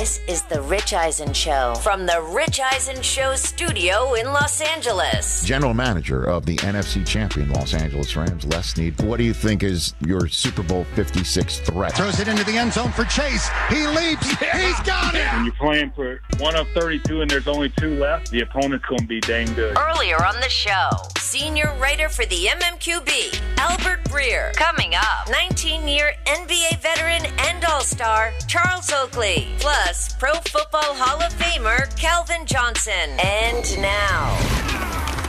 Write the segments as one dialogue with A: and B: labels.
A: This is the Rich Eisen Show from the Rich Eisen Show studio in Los Angeles.
B: General manager of the NFC champion Los Angeles Rams, Les Snead. What do you think is your Super Bowl 56 threat?
C: Throws it into the end zone for Chase. He leaps. He's got it.
D: When you're playing for one of 32 and there's only two left, the opponent's going to be dang good.
A: Earlier on the show, senior writer for the MMQB, Albert Breer. Coming up, 19 year NBA veteran and All Star, Charles Oakley. Plus, Pro Football Hall of Famer, Calvin Johnson. And now,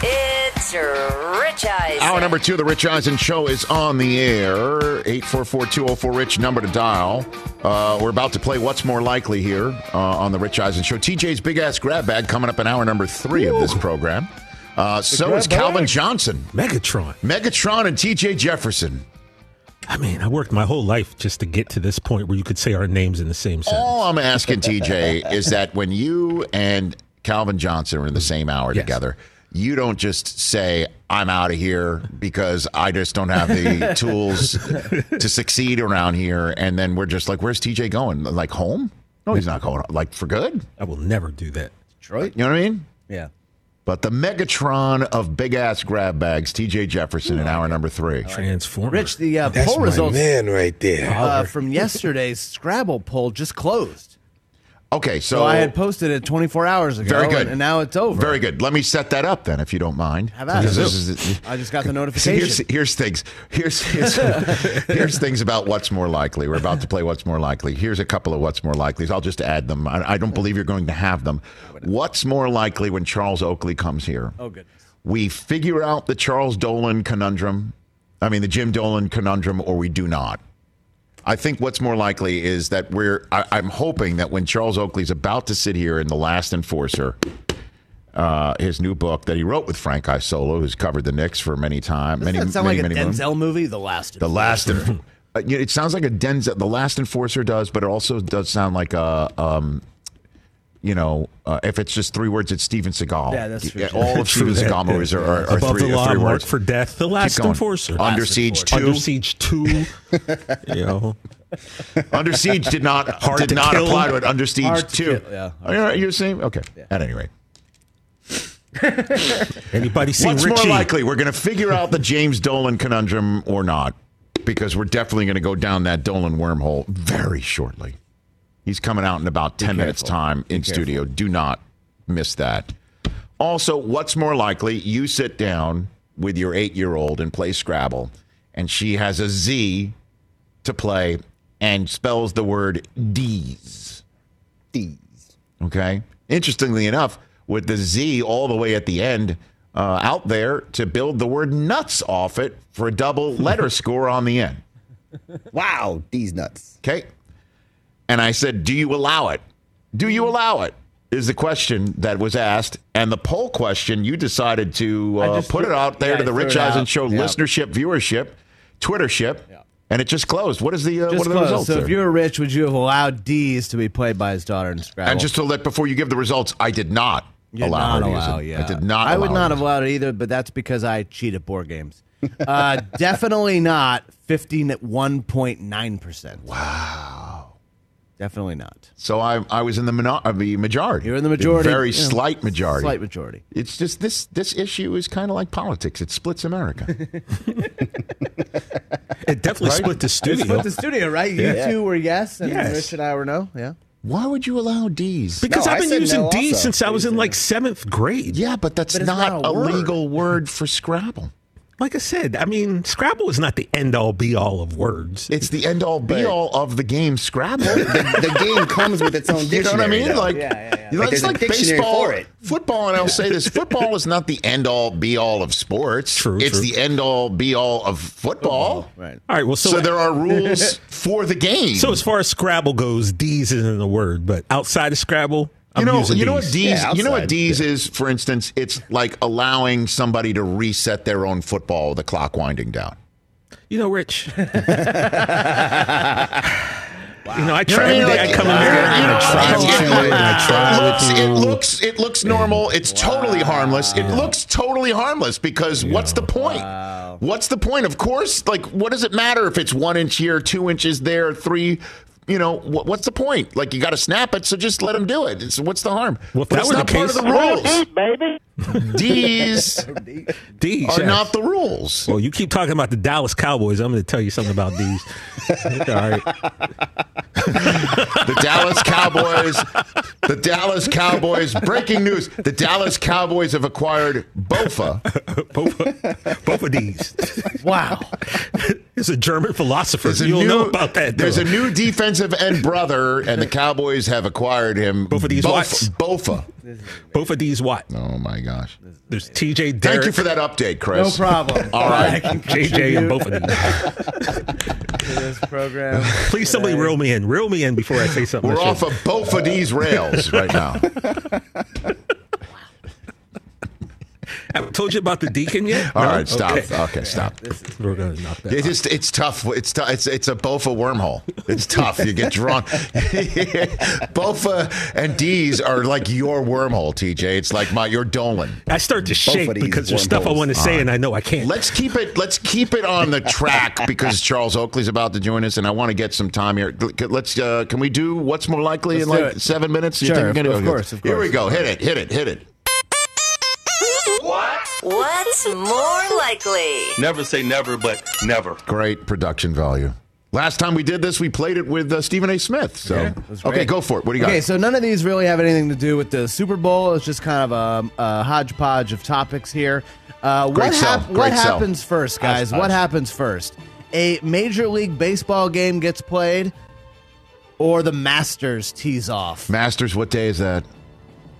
A: it's Rich Eisen.
B: Hour number two the Rich Eisen Show is on the air. 844-204-RICH, number to dial. Uh, we're about to play What's More Likely here uh, on the Rich Eisen Show. TJ's Big Ass Grab Bag coming up in hour number three of this program. Uh, so is Calvin
E: bag?
B: Johnson.
E: Megatron.
B: Megatron and TJ Jefferson.
E: I mean, I worked my whole life just to get to this point where you could say our names in the same sentence.
B: All I'm asking, TJ, is that when you and Calvin Johnson are in the same hour
E: Yes.
B: together, you don't just say, I'm out of here because I just don't have the tools to succeed around here. And then we're just like, where's TJ going? Like home? No, he's not going. Like for good?
E: I will never do that.
F: Detroit?
B: You know what I mean?
F: Yeah.
B: But the Megatron of big ass grab bags, TJ Jefferson in hour number three.
E: Transformer.
F: Rich, the uh,
G: That's
F: poll
G: my
F: results
G: man right there.
F: uh, from yesterday's Scrabble poll just closed.
B: Okay, so,
F: So, I had posted it 24 hours ago.
B: Very good.
F: And, and now it's over.
B: Very good. Let me set that up then, if you don't mind.
F: How about
B: Because
F: it? I just got the
B: See,
F: notification.
B: here's, here's things. Here's, here's, here's things about what's more likely. We're about to play what's more likely. Here's a couple of what's more likely. I'll just add them. I, I don't believe you're going to have them. What's more likely when Charles Oakley comes here?
F: oh, goodness.
B: We figure out the Charles Dolan conundrum. I mean, the Jim Dolan conundrum, or we do not. I think what's more likely is that we're. I, I'm hoping that when Charles Oakley's about to sit here in The Last Enforcer, uh, his new book that he wrote with Frank Isola, who's covered the Knicks for many times, many,
F: that sound
B: many,
F: like a
B: many moons.
F: Denzel movie? The Last.
B: The Last. Enf- uh, it sounds like a Denzel. The Last Enforcer does, but it also does sound like a. Um, you know, uh, if it's just three words, it's Steven Seagal.
F: Yeah, that's true.
B: Yeah, All of Steven
E: True.
B: Seagal movies are, are, are
E: Above
B: three,
E: the
B: are
E: law,
B: three
E: marked
B: words.
E: for death. The last
B: going.
E: enforcer.
B: Under Siege two.
E: Under Siege 2. you know.
B: Under Siege did not
E: Hard
B: did not
E: kill.
B: apply to it. Under Siege
F: Hard
B: two.
F: kill, yeah.
B: Are you, you're saying okay. At any rate,
E: Anybody seen
B: what's
E: Richie?
B: more likely? We're going to figure out the James Dolan conundrum or not, because we're definitely going to go down that Dolan wormhole very shortly. He's coming out in about ten minutes' time in studio. Do not miss that. Also, what's more likely? You sit down with your eight-year-old and play Scrabble, and she has a Z to play and spells the word D's.
F: D's.
B: Okay. Interestingly enough, with the Z all the way at the end uh, out there to build the word nuts off it for a double letter score on the end.
H: Wow, these nuts.
B: Okay. And I said, Do you allow it? Do you allow it? Is the question that was asked. And the poll question, you decided to uh, put
F: threw-
B: it out there
F: yeah,
B: to the Rich Eisen. Show
F: Yeah.
B: listenership, viewership, Twittership, and it just closed. What is the, uh, what are the results?
F: So
B: there?
F: if you were rich, would you have allowed D's to be played by his daughter in Scrabble?
B: and just to let before you give the results, I did not
F: You
B: allow
F: not
B: her to use
F: allow,
B: it.
F: yeah.
B: I did not.
F: I would not have allowed it either, but that's because I cheat at board games. Uh, definitely not at one point nine percent.
B: Wow.
F: Definitely not.
B: So I I was in the, mono- uh, the majority.
F: You're in the majority.
B: very
F: you know,
B: slight majority.
F: Slight majority.
B: It's just this this issue is kind of like politics. It splits America.
E: It definitely split the
F: It's
E: studio.
F: with the studio, right? You
E: Yeah.
F: two were yes, and
E: Yes.
F: Rich and I were no. Yeah.
B: Why would you allow D's?
E: because
G: No, I
E: I've been using
G: no
E: D
G: also.
E: since I was in like seventh grade.
B: yeah, but that's
F: But
B: not,
F: not a
B: a
F: word.
B: legal word for Scrabble.
E: Like I said, I mean, Scrabble is not the end all be all of words.
B: It's the end all be all of the game Scrabble.
H: the, the game comes with its own
B: You know what I mean?
H: though.
B: Like,
F: Yeah, yeah, yeah.
B: you know,
H: Like,
B: it's like baseball,
H: for it.
B: football, and I'll say this: football is not the end all be all of sports.
E: True,
B: it's
E: true.
B: the end all be all of football.
F: Right.
E: All right, well, so,
B: So, there are rules for the game.
E: so as far as Scrabble goes, D's isn't a word, but outside of Scrabble, I'm
B: you know, you know what
E: D's.
B: D's.
H: Yeah,
B: you know what
H: outside,
B: D's is, for instance. It's like allowing somebody to reset their own football with the clock winding down.
E: You know, Rich. You know, I
B: You know
E: try
B: what I mean? Like,
E: I come in
B: you
E: here
B: know,
E: and I
B: like,
E: try with
B: it-
E: you and I
B: it
E: try
B: looks,
E: with
B: it looks, it looks normal. It's totally harmless. It looks totally harmless because what's the point? What's the point? Of course, like, what does it matter if it's one inch here, two inches there, three? You know, what, what's the point? Like, you got to snap it, so just let them do it. It's, what's the harm?
E: Well, if that
B: it's
E: were
B: not
E: the
B: part
E: case-
B: of the rules.
D: baby.
B: D's
E: D's
B: are
E: yes.
B: not the rules.
E: Well, you keep talking about the Dallas Cowboys. I'm going to tell you something about these. All right.
B: The Dallas Cowboys. The Dallas Cowboys. Breaking news: The Dallas Cowboys have acquired Bofa.
E: Both, both of these.
F: Wow.
E: It's a German philosopher.
B: There's a
E: You'll
B: new,
E: know about that.
B: There's
E: though.
B: a new defensive end brother, and the Cowboys have acquired him.
E: Both of these whats?
B: Bofa.
E: both of these what?
B: Oh my gosh!
E: There's TJ Derrick,
B: Thank you for that update, Chris.
F: No problem.
B: All right.
E: JJ, and both of these.
F: to this program.
E: Please, somebody reel me in. Reel me in before I say something.
B: We're off of both of these rails right now.
E: I told you about the deacon yet?
B: All
E: No?
B: right, stop.
E: Okay.
B: Okay, stop.
E: We're going to knock that.
B: It's
E: off.
B: just it's tough. It's tou- it's it's a Bofa wormhole. It's tough. You get drawn. Bofa and D's are like your wormhole, TJ. It's like my your Dolan.
E: I start to shake
H: of
E: because there's stuff I want to say and I know I can't.
B: Let's keep it. Let's keep it on the track because Charles Oakley's about to join us, and I want to get some time here. Let's. Uh, can we do what's more likely
F: Let's
B: in like
F: it.
B: seven minutes? You
F: Sure,
B: think we're gonna
F: of
B: do it?
F: course,
B: Here we go. Hit it. Hit it. Hit it.
A: What's more likely?
G: Never say never, but never.
B: Great production value. Last time we did this, we played it with uh, Stephen A. Smith. So
F: it was
B: okay,
F: great.
B: go for it. What do you got?
F: Okay, so none of these really have anything to do with the Super Bowl. It's just kind of a, a hodgepodge of topics here. Uh,
B: Great
F: what
B: sell.
F: hap-
B: Great
F: what
B: sell.
F: happens first, guys?
H: Hodgepodge.
F: What happens first? A Major League Baseball game gets played, or the Masters tees off?
B: Masters, what day is that?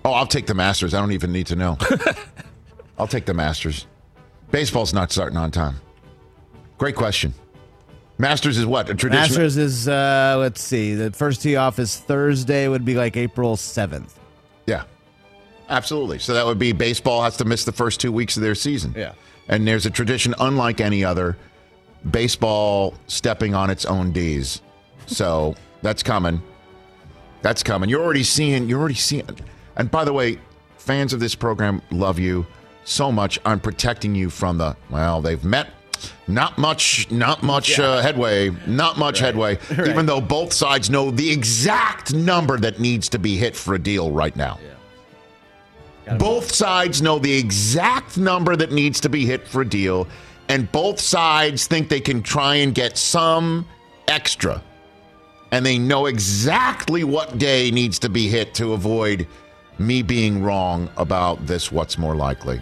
B: Oh, I'll take the Masters. I don't even need to know. I'll take the Masters. Baseball's not starting on time. Great question. Masters is what? A tradition?
F: Masters is uh, let's see. The first tee off is Thursday. Would be like April seventh.
B: Yeah. Absolutely. So that would be baseball has to miss the first two weeks of their season.
F: Yeah.
B: And there's a tradition unlike any other baseball stepping on its own D's. So that's coming. That's coming. You're already seeing, you're already seeing. And by the way, fans of this program love you so much. I'm protecting you from the, well, they've met. Not much, not much uh, headway, not much headway, even though both sides know the exact number that needs to be hit for a deal right now. Both sides know the exact number that needs to be hit for a deal, and both sides think they can try and get some extra. And they know exactly what day needs to be hit to avoid me being wrong about this what's more likely.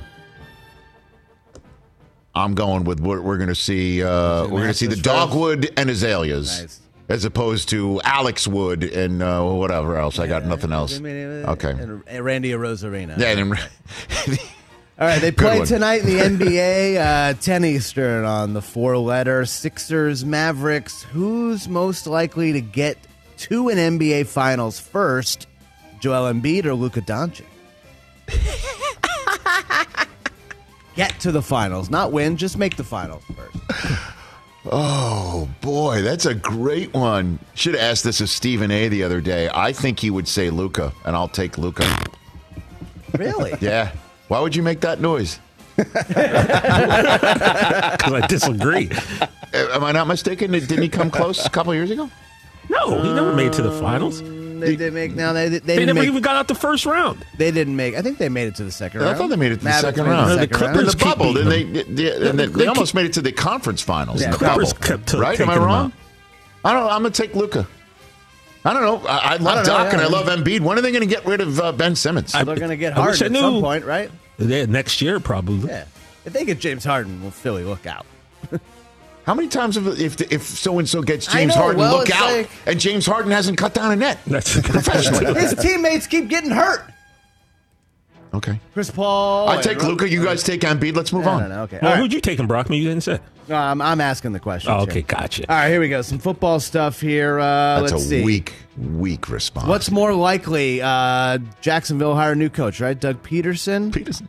B: I'm going with what we're going to see. Uh, we're going to see the
F: first?
B: dogwood and azaleas,
F: Nice.
B: as opposed to Alex Wood and uh, whatever else. I got nothing else. Okay.
F: And and Randy Arozarena.
B: Yeah, and
F: All right, they
B: Good
F: play tonight in the NBA, uh, 10 Eastern on the four letter Sixers Mavericks. Who's most likely to get to an NBA Finals first, Joel Embiid or Luka Doncic? Get to the finals, not win, just make the finals first.
B: Oh boy, that's a great one. Should have asked this of Stephen A. the other day. I think he would say Luka, and I'll take Luka.
F: Really?
B: Yeah. Why would you make that noise?
E: Because I disagree.
B: Am I not mistaken? Didn't he come close a couple years ago?
E: No, he never made it to the finals.
F: They did make now they, they,
E: They
F: didn't
E: never
F: make,
E: even got out the first round.
F: they didn't make I think they made it to the second round.
B: I thought they made it to the
F: Mavericks
B: second
F: made it to
B: round.
F: the
E: The
F: second round.
B: In the
E: Clippers keep
B: bubble, then they,
E: beating
B: they, and they, they
E: They
B: almost made it to the conference finals.
F: Yeah,
B: the
E: Clippers
B: bubble.
E: kept,
B: right? Am I
E: them
B: wrong?
E: out.
B: I don't. I'm going to take Luka. I don't know. I, I love
F: don't know,
B: Doc and. I love Embiid. When are they going to get get rid of uh, Ben Simmons?
F: They're going to get
E: I
F: hard
E: I
F: at some point, right?
E: Yeah, next year probably.
F: Yeah. if they get James Harden, will Philly look out?
B: How many times have if if so and so gets James
F: know,
B: Harden
F: well,
B: look out
F: like-
B: and James Harden hasn't cut down a net professionally?
F: His teammates keep getting hurt.
B: okay,
F: Chris Paul.
B: I
F: and
B: take Luka. You guys take Embiid. Let's move
F: No,
B: on.
F: no, no, okay.
E: Well,
F: All right.
E: who'd you take taking, Brockman? You didn't say.
F: No, I'm, I'm asking the question.
E: Oh, okay, gotcha.
F: All right, here we go. Some football stuff here. Uh,
B: That's
F: let's
B: a
F: see.
B: weak, weak response.
F: What's more likely? Uh, Jacksonville hire a new coach, right? Doug Pederson.
B: Pederson?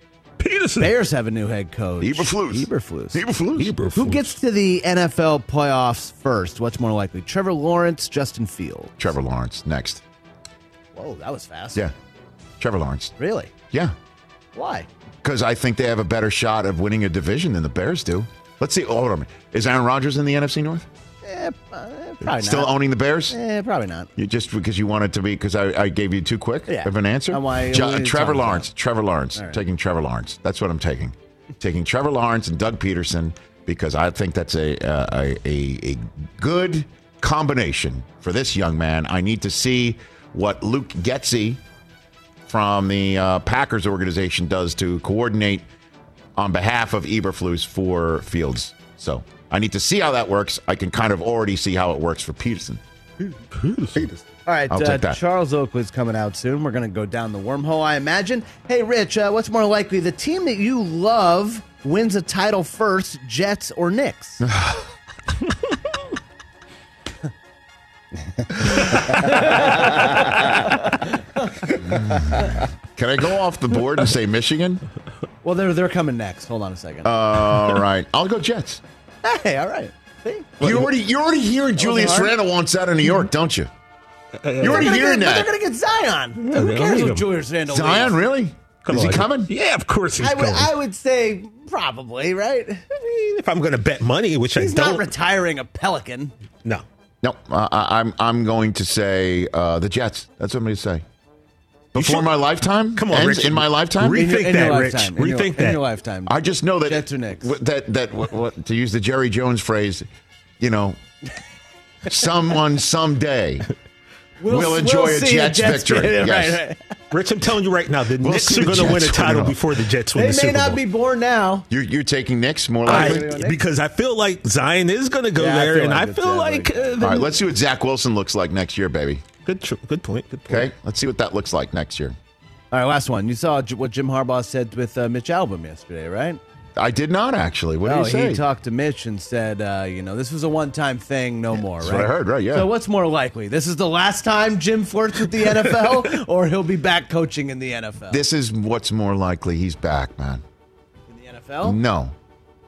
E: Pederson.
F: Bears have a new head coach.
B: Eberflus.
F: Eberflus.
B: Eberflus.
E: Eberflus.
F: Who gets to the NFL playoffs first? What's more likely? Trevor Lawrence, Justin Fields.
B: Trevor Lawrence next.
F: Whoa, that was fast.
B: Yeah, Trevor Lawrence.
F: Really?
B: Yeah,
F: Why?
B: because I think they have a better shot of winning a division than the Bears do. Let's see. Hold on. Is Aaron Rodgers in the NFC North?
F: Eh, uh, probably
B: Still
F: not.
B: owning the Bears?
F: Eh, probably not.
B: You just because you wanted to be because I, I gave you too quick
F: Yeah.
B: of an answer.
F: Want-
B: Jo- Trevor Lawrence. Trevor Lawrence.
F: Right.
B: Taking Trevor Lawrence. That's what I'm taking. taking Trevor Lawrence and Doug Pederson because I think that's a uh, a, a a good combination for this young man. I need to see what Luke Getsy from the uh, Packers organization does to coordinate on behalf of Eberflus for Fields. So I need to see how that works. I can kind of already see how it works for Pederson.
F: All right,
B: I'll
F: uh. Charles Oakley's coming out soon. We're going to go down the wormhole, I imagine. Hey, Rich, uh, what's more likely? The team that you love wins a title first, Jets or Knicks?
B: Can I go off the board and say Michigan?
F: well, they're they're coming next. Hold on a second.
B: All right, I'll go Jets.
F: hey, all right. See?
B: You already you already hearing Julius
F: hard?
B: Randle wants out of New York, don't you? You're already
F: They're
B: hearing
F: gonna get,
B: that.
F: They're going to get Zion. Who cares
E: need
F: what
E: him.
F: Julius Randle
B: Zion,
F: leaves?
B: really?
E: Come
B: Is he coming?
E: Yeah, of course he's
F: I would,
E: coming.
F: I would say probably, right?
E: I mean, if I'm going to bet money, which
F: He's
E: I don't.
F: not retiring a Pelican.
E: no.
B: No, uh, I- I'm I'm going to say uh, the Jets. That's what I'm going to say. Before
E: should-
B: my lifetime,
E: Come on, Rich.
B: in my lifetime.
E: Re-
F: In your,
E: Rethink
F: in
E: that, Rich.
F: lifetime. In your,
E: Rethink
F: in your lifetime.
B: I just know that
F: Jets or Knicks.
B: w- that that what, what, to use the Jerry Jones phrase, you know, someone someday will enjoy a
F: see
B: Jets victory.
F: Right,
B: Yes.
F: right.
E: Rich, I'm telling you right now, the
B: we'll
E: Knicks are going to win a title before the Jets win
F: They
E: the
F: may not
E: Bowl.
F: be born now.
B: You're, you're taking Knicks more
E: I, because I feel like Zion is going to go
F: Yeah, I
E: there,
F: feel
E: and
F: like
E: I feel
F: that
E: like uh,
B: All right, let's see what Zach Wilson looks like next year, baby.
E: Good, tr- good point. Good point.
B: Okay, let's see what that looks like next year.
F: All right, last one. You saw J- what Jim Harbaugh said with uh, Mitch Albom yesterday, right?
B: I did not actually. What did
F: oh,
B: he say?
F: he talked to Mitch and said, uh, you know, this was a one-time thing, no more.
B: That's
F: right?
B: what I heard, right, yeah.
F: So what's more likely? This is the last time Jim flirts with the NFL, or he'll be back coaching in the NFL?
B: this is what's more likely. He's back, man.
F: in the NFL?
B: No,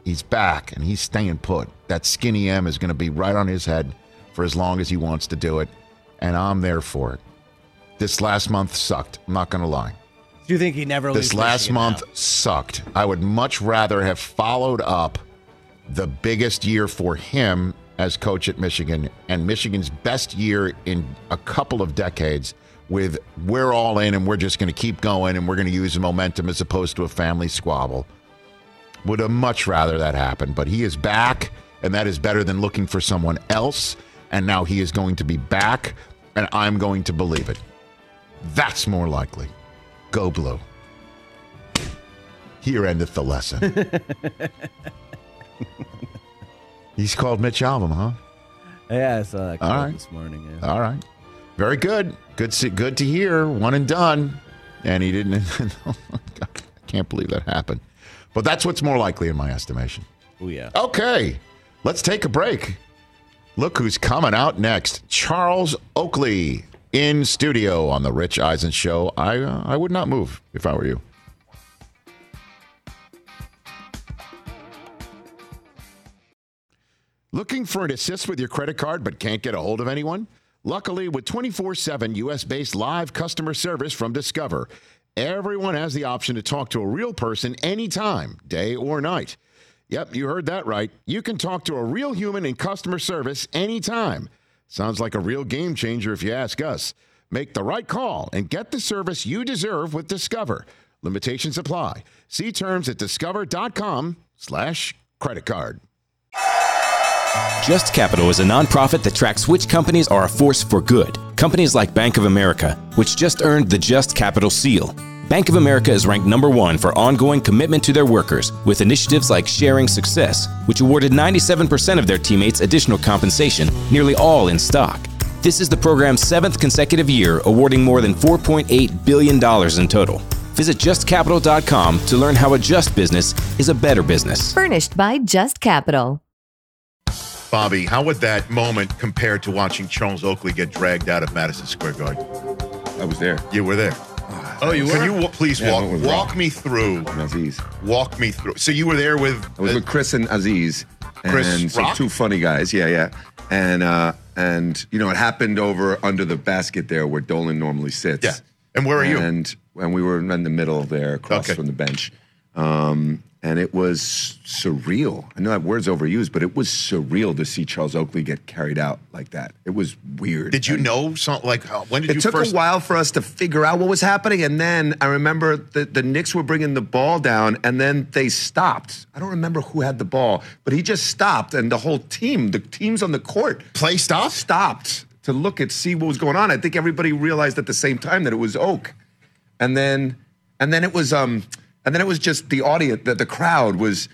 B: he's back and he's staying put. That skinny M is going to be right on his head for as long as he wants to do it, and I'm there for it. This last month sucked. I'm not going to lie.
F: Do you think he never leaves
B: This last month
F: now?
B: sucked. I would much rather have followed up the biggest year for him as coach at Michigan and Michigan's best year in a couple of decades with we're all in and we're just going to keep going and we're going to use the momentum as opposed to a family squabble. Would have much rather that happen, but he is back and that is better than looking for someone else and now he is going to be back and I'm going to believe it. That's more likely. Go blue. Here endeth the lesson. He's called Mitch Albom, huh?
F: Yeah, I saw that
B: All right.
F: this morning. Yeah.
B: All right. Very good. Good to, good to hear. One and done. And he didn't. oh God, I can't believe that happened. But that's what's more likely in my estimation.
F: Oh yeah.
B: Okay. Let's take a break. Look who's coming out next. Charles Oakley in studio on the Rich Eisen show. I uh, I would not move if I were you. Looking for an assist with your credit card but can't get a hold of anyone? Luckily, with 24 7 US based live customer service from Discover, everyone has the option to talk to a real person anytime, day or night. Yep, you heard that right. You can talk to a real human in customer service anytime. Sounds like a real game changer if you ask us. Make the right call and get the service you deserve with Discover. Limitations apply. See terms at discover.com slash credit card.
I: Just Capital is a nonprofit that tracks which companies are a force for good. Companies like Bank of America, which just earned the Just Capital seal. Bank of America is ranked number one for ongoing commitment to their workers with initiatives like Sharing Success, which awarded 97% of their teammates additional compensation, nearly all in stock. This is the program's seventh consecutive year, awarding more than $4.8 billion in total. Visit justcapital.com to learn how a just business is a better business.
A: Furnished by Just Capital.
B: Bobby, how would that moment compare to watching Charles Oakley get dragged out of Madison Square Garden?
J: I was there.
B: You were there.
K: Oh, you
B: Can you wa- please
J: Yeah, I
B: walk
J: went with
B: walk
J: Rob.
B: me through?
J: And Aziz.
B: Walk me through. So you were there with
J: I was
B: uh,
J: with Chris and Aziz.
B: Chris
J: and so
B: Rock?
J: two funny guys. Yeah, yeah. And uh and you know, it happened over under the basket there where Dolan normally sits.
B: Yeah. And where are you?
J: And and we were in the middle there across
B: Okay.
J: from the bench. Um and it was surreal. I know that word's overused, but it was surreal to see Charles Oakley get carried out like that. It was weird.
B: Did you know something like how, when did
J: it
B: you
J: took
B: first
J: a while for us to figure out what was happening, and then I remember the, the Knicks were bringing the ball down, and then they stopped. I don't remember who had the ball, but he just stopped, and the whole team, the teams on the court,
B: play stop?
J: stopped to look at see what was going on. I think everybody realized at the same time that it was Oak, and then and then it was um and then it was just the audience, that the crowd was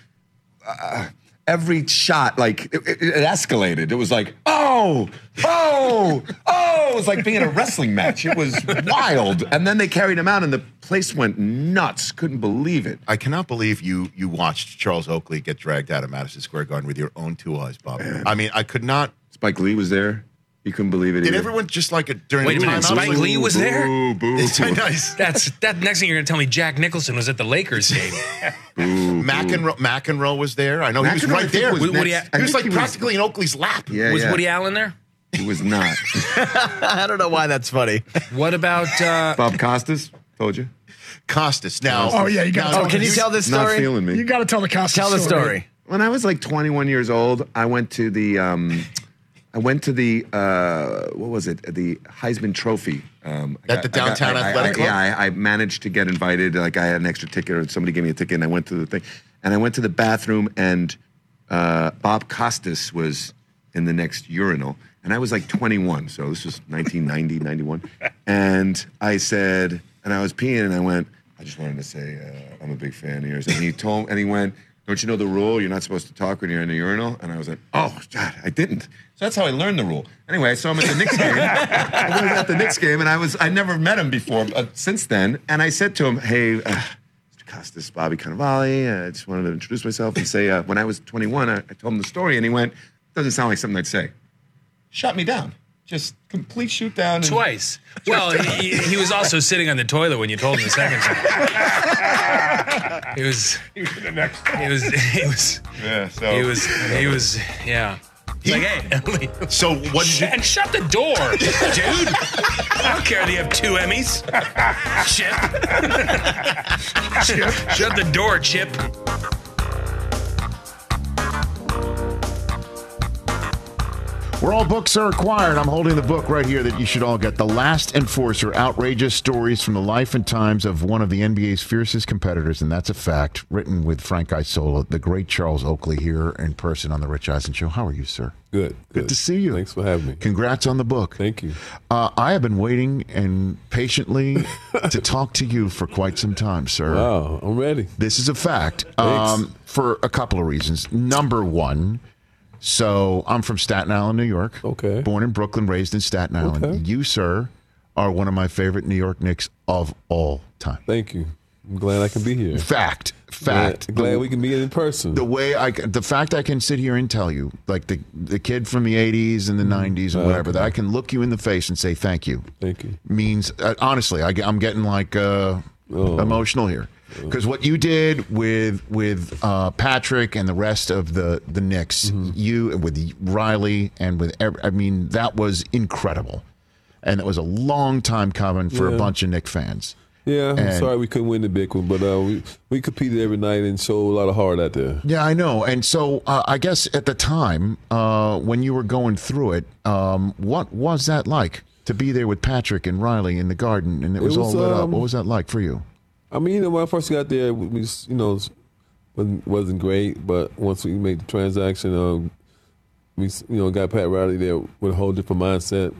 J: uh, every shot like it, it, it escalated. It was like oh oh oh. It was like being in a wrestling match. It was wild. And then they carried him out, and the place went nuts. Couldn't believe it.
B: I cannot believe you you watched Charles Oakley get dragged out of Madison Square Garden with your own two eyes, Bob. I mean, I could not.
J: Spike Lee was there. He couldn't believe it.
B: Did
J: either.
B: everyone just like it during
K: Wait a
B: the
K: minute,
B: timeout?
K: Spike Lee was there?
J: Boo, boo.
B: nice.
K: That's that. Next thing you're gonna tell me, Jack Nicholson was at the Lakers game.
B: McEnroe, McEnroe was there. I know he was
J: McEnroe,
B: right there.
J: was
K: Woody- Woody-
J: next-
B: he was like
J: he was-
B: practically in Oakley's lap.
J: Yeah,
K: was
J: yeah.
K: Woody Allen there?
J: He was not.
F: I don't know why that's funny.
K: What about? Uh,
J: Bob Costas told you.
B: Costas. Now,
L: Oh, yeah, you gotta
B: now,
L: tell
F: Oh, can you tell this story?
J: Not
F: story?
J: feeling me.
L: You got to tell the Costa
F: Tell the story.
J: when I was like 21 years old, I went to the um, I went to the uh, what was it? The Heisman Trophy. Um,
B: At the
J: got- I got-
B: downtown
J: I- I-
B: athletic
J: I-
B: club?
J: Yeah, I, I managed to get invited. Like I had an extra ticket, or somebody gave me a ticket, and I went to the thing. And I went to the bathroom, and uh, Bob Costas was in the next urinal, and I was like 21, so this was 1990, 91. And I said, and I was peeing, and I went, I just wanted to say uh, I'm a big fan of yours. And he told, and he went, don't you know the rule? You're not supposed to talk when you're in the urinal. And I was like, oh God, I didn't. So that's how I learned the rule. Anyway, so I saw him at the Knicks game. I was at the Knicks game, and I was I never met him before but since then. And I said to him, hey. Uh, Mr. Costas, Bobby Cannavale. uh, I just wanted to introduce myself and say, uh, when I was 21, I, I told him the story, and he went, "Doesn't sound like something I'd say." Shut me down. Just complete shoot down. and-
K: twice. Well, he, he was also sitting on the toilet when you told him the second time. He was. He was the next. He was. He was.
J: Yeah. So
K: He was. He was. Yeah. He's like, hey,
B: So what did you?
K: and shut the door, dude. I don't care that you have two Emmys. Chip. Chip. Shut the door, Chip.
B: Where all books are acquired, I'm holding the book right here that you should all get. The Last Enforcer Outrageous Stories from the Life and Times of one of the NBA's fiercest competitors, and that's a fact. Written with Frank Isola, the great Charles Oakley here in person on The Rich Eisen Show. How are you, sir?
M: Good.
B: Good, to see you.
M: Thanks for having me.
B: Congrats on the book.
M: Thank you.
B: Uh, I have been waiting and patiently to talk to you for quite some time, sir.
M: Wow, I'm ready.
B: This is a fact um, for a couple of reasons. Number one, so I'm from Staten Island, New York.
M: Okay.
B: Born in Brooklyn, raised in Staten Island.
M: Okay.
B: You, sir, are one of my favorite New York Knicks of all time.
M: Thank you. I'm glad I can be here.
B: Fact. Fact.
M: Glad, glad we can be in person.
B: the way I, the fact I can sit here and tell you, like the the kid from the '80s and the '90s and
M: Oh,
B: whatever,
M: okay.
B: that I can look you in the face and say thank you.
M: Thank you.
B: means uh, honestly I, am getting like uh,
M: Oh.
B: emotional here because what you did with with uh, Patrick and the rest of the the Knicks,
M: Mm-hmm.
B: you with Riley and with I mean that was incredible, and it was a long time coming for a bunch of Knick fans.
M: Yeah, I'm
B: And-
M: sorry we couldn't win the big one, but uh, we we competed every night and showed a lot of heart out there.
B: Yeah, I know. And so uh, I guess at the time uh, when you were going through it, um, what was that like to be there with Patrick and Riley in the garden and it
M: It
B: was,
M: was,
B: all lit up?
M: um,
B: What was that like for you?
M: I mean, you know, when I first got there, we, you know wasn't, wasn't great, but once we made the transaction, um, we you know got Pat Riley there with a whole different mindset.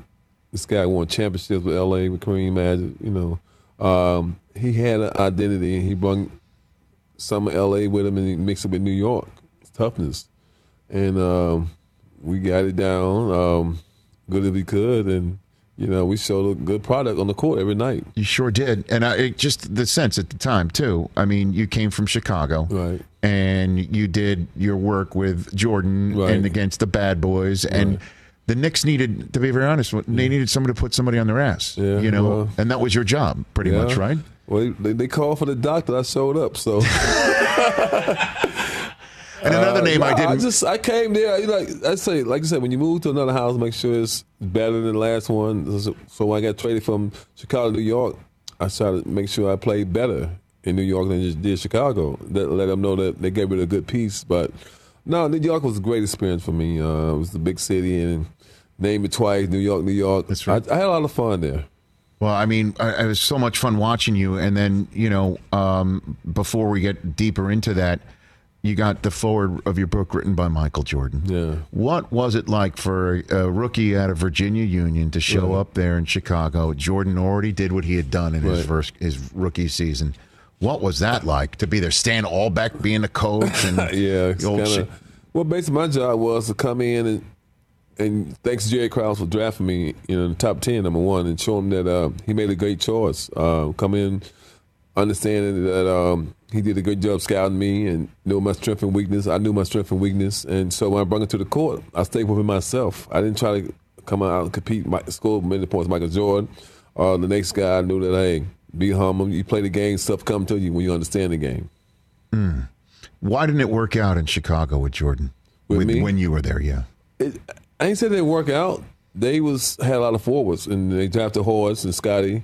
M: This guy won championships with LA with Kareem Magic, you know, Um, he had an identity. and He brought some of L.A. with him, and he mixed it with New York toughness, and um, we got it down um, good as we could, and you know we showed a good product on the court every night.
B: You sure did, and I, it, just the sense at the time too. I mean, you came from Chicago,
M: right?
B: And you did your work with Jordan
M: Right.
B: and against the bad boys, and
M: Right.
B: the Knicks needed, to be very honest, they needed somebody to put somebody on their ass.
M: Yeah,
B: you know,
M: well-
B: and that was your job, pretty
M: Yeah.
B: much, right?
M: Well, they, they called for the doctor. I showed up. So.
B: And another name I didn't-
M: I just I came there. Like I say, like you said, when you move to another house, make sure it's better than the last one. So, so when I got traded from Chicago to New York, I tried to make sure I played better in New York than just did Chicago. That let them know that they gave it a good piece. But no, New York was a great experience for me. Uh, it was the big city and name it twice, New York, New York. That's right. I, I had a lot of fun there.
B: Well, I mean, I, it was so much fun watching you, and then you know, um, before we get deeper into that, you got the forward of your book written by Michael Jordan.
M: Yeah.
B: What was it like for a rookie out of Virginia Union to show
M: Right.
B: up there in Chicago? Jordan already did what he had done in his first his rookie season. What was that like to be there? Stan Albeck being the coach, and
M: yeah, kinda. Well, basically, my job was to come in and and thanks to Jerry Krause for drafting me, you know, in the top ten, number one, and show him that uh, he made a great choice. Uh, come in, understanding that um, he did a good job scouting me and knew my strength and weakness. I knew my strength and weakness, and so when I brought him to the court, I stayed with him myself. I didn't try to come out and compete, my, score many points, Michael Jordan. Uh, the next guy I knew that hey, be humble. You play the game, stuff come to you when you understand the game.
B: Mm. Why didn't it work out in Chicago with Jordan?
M: With me?
B: when you were there, yeah.
M: it, I ain't said it didn't work out. They was had a lot of forwards, and they drafted Horace and Scottie,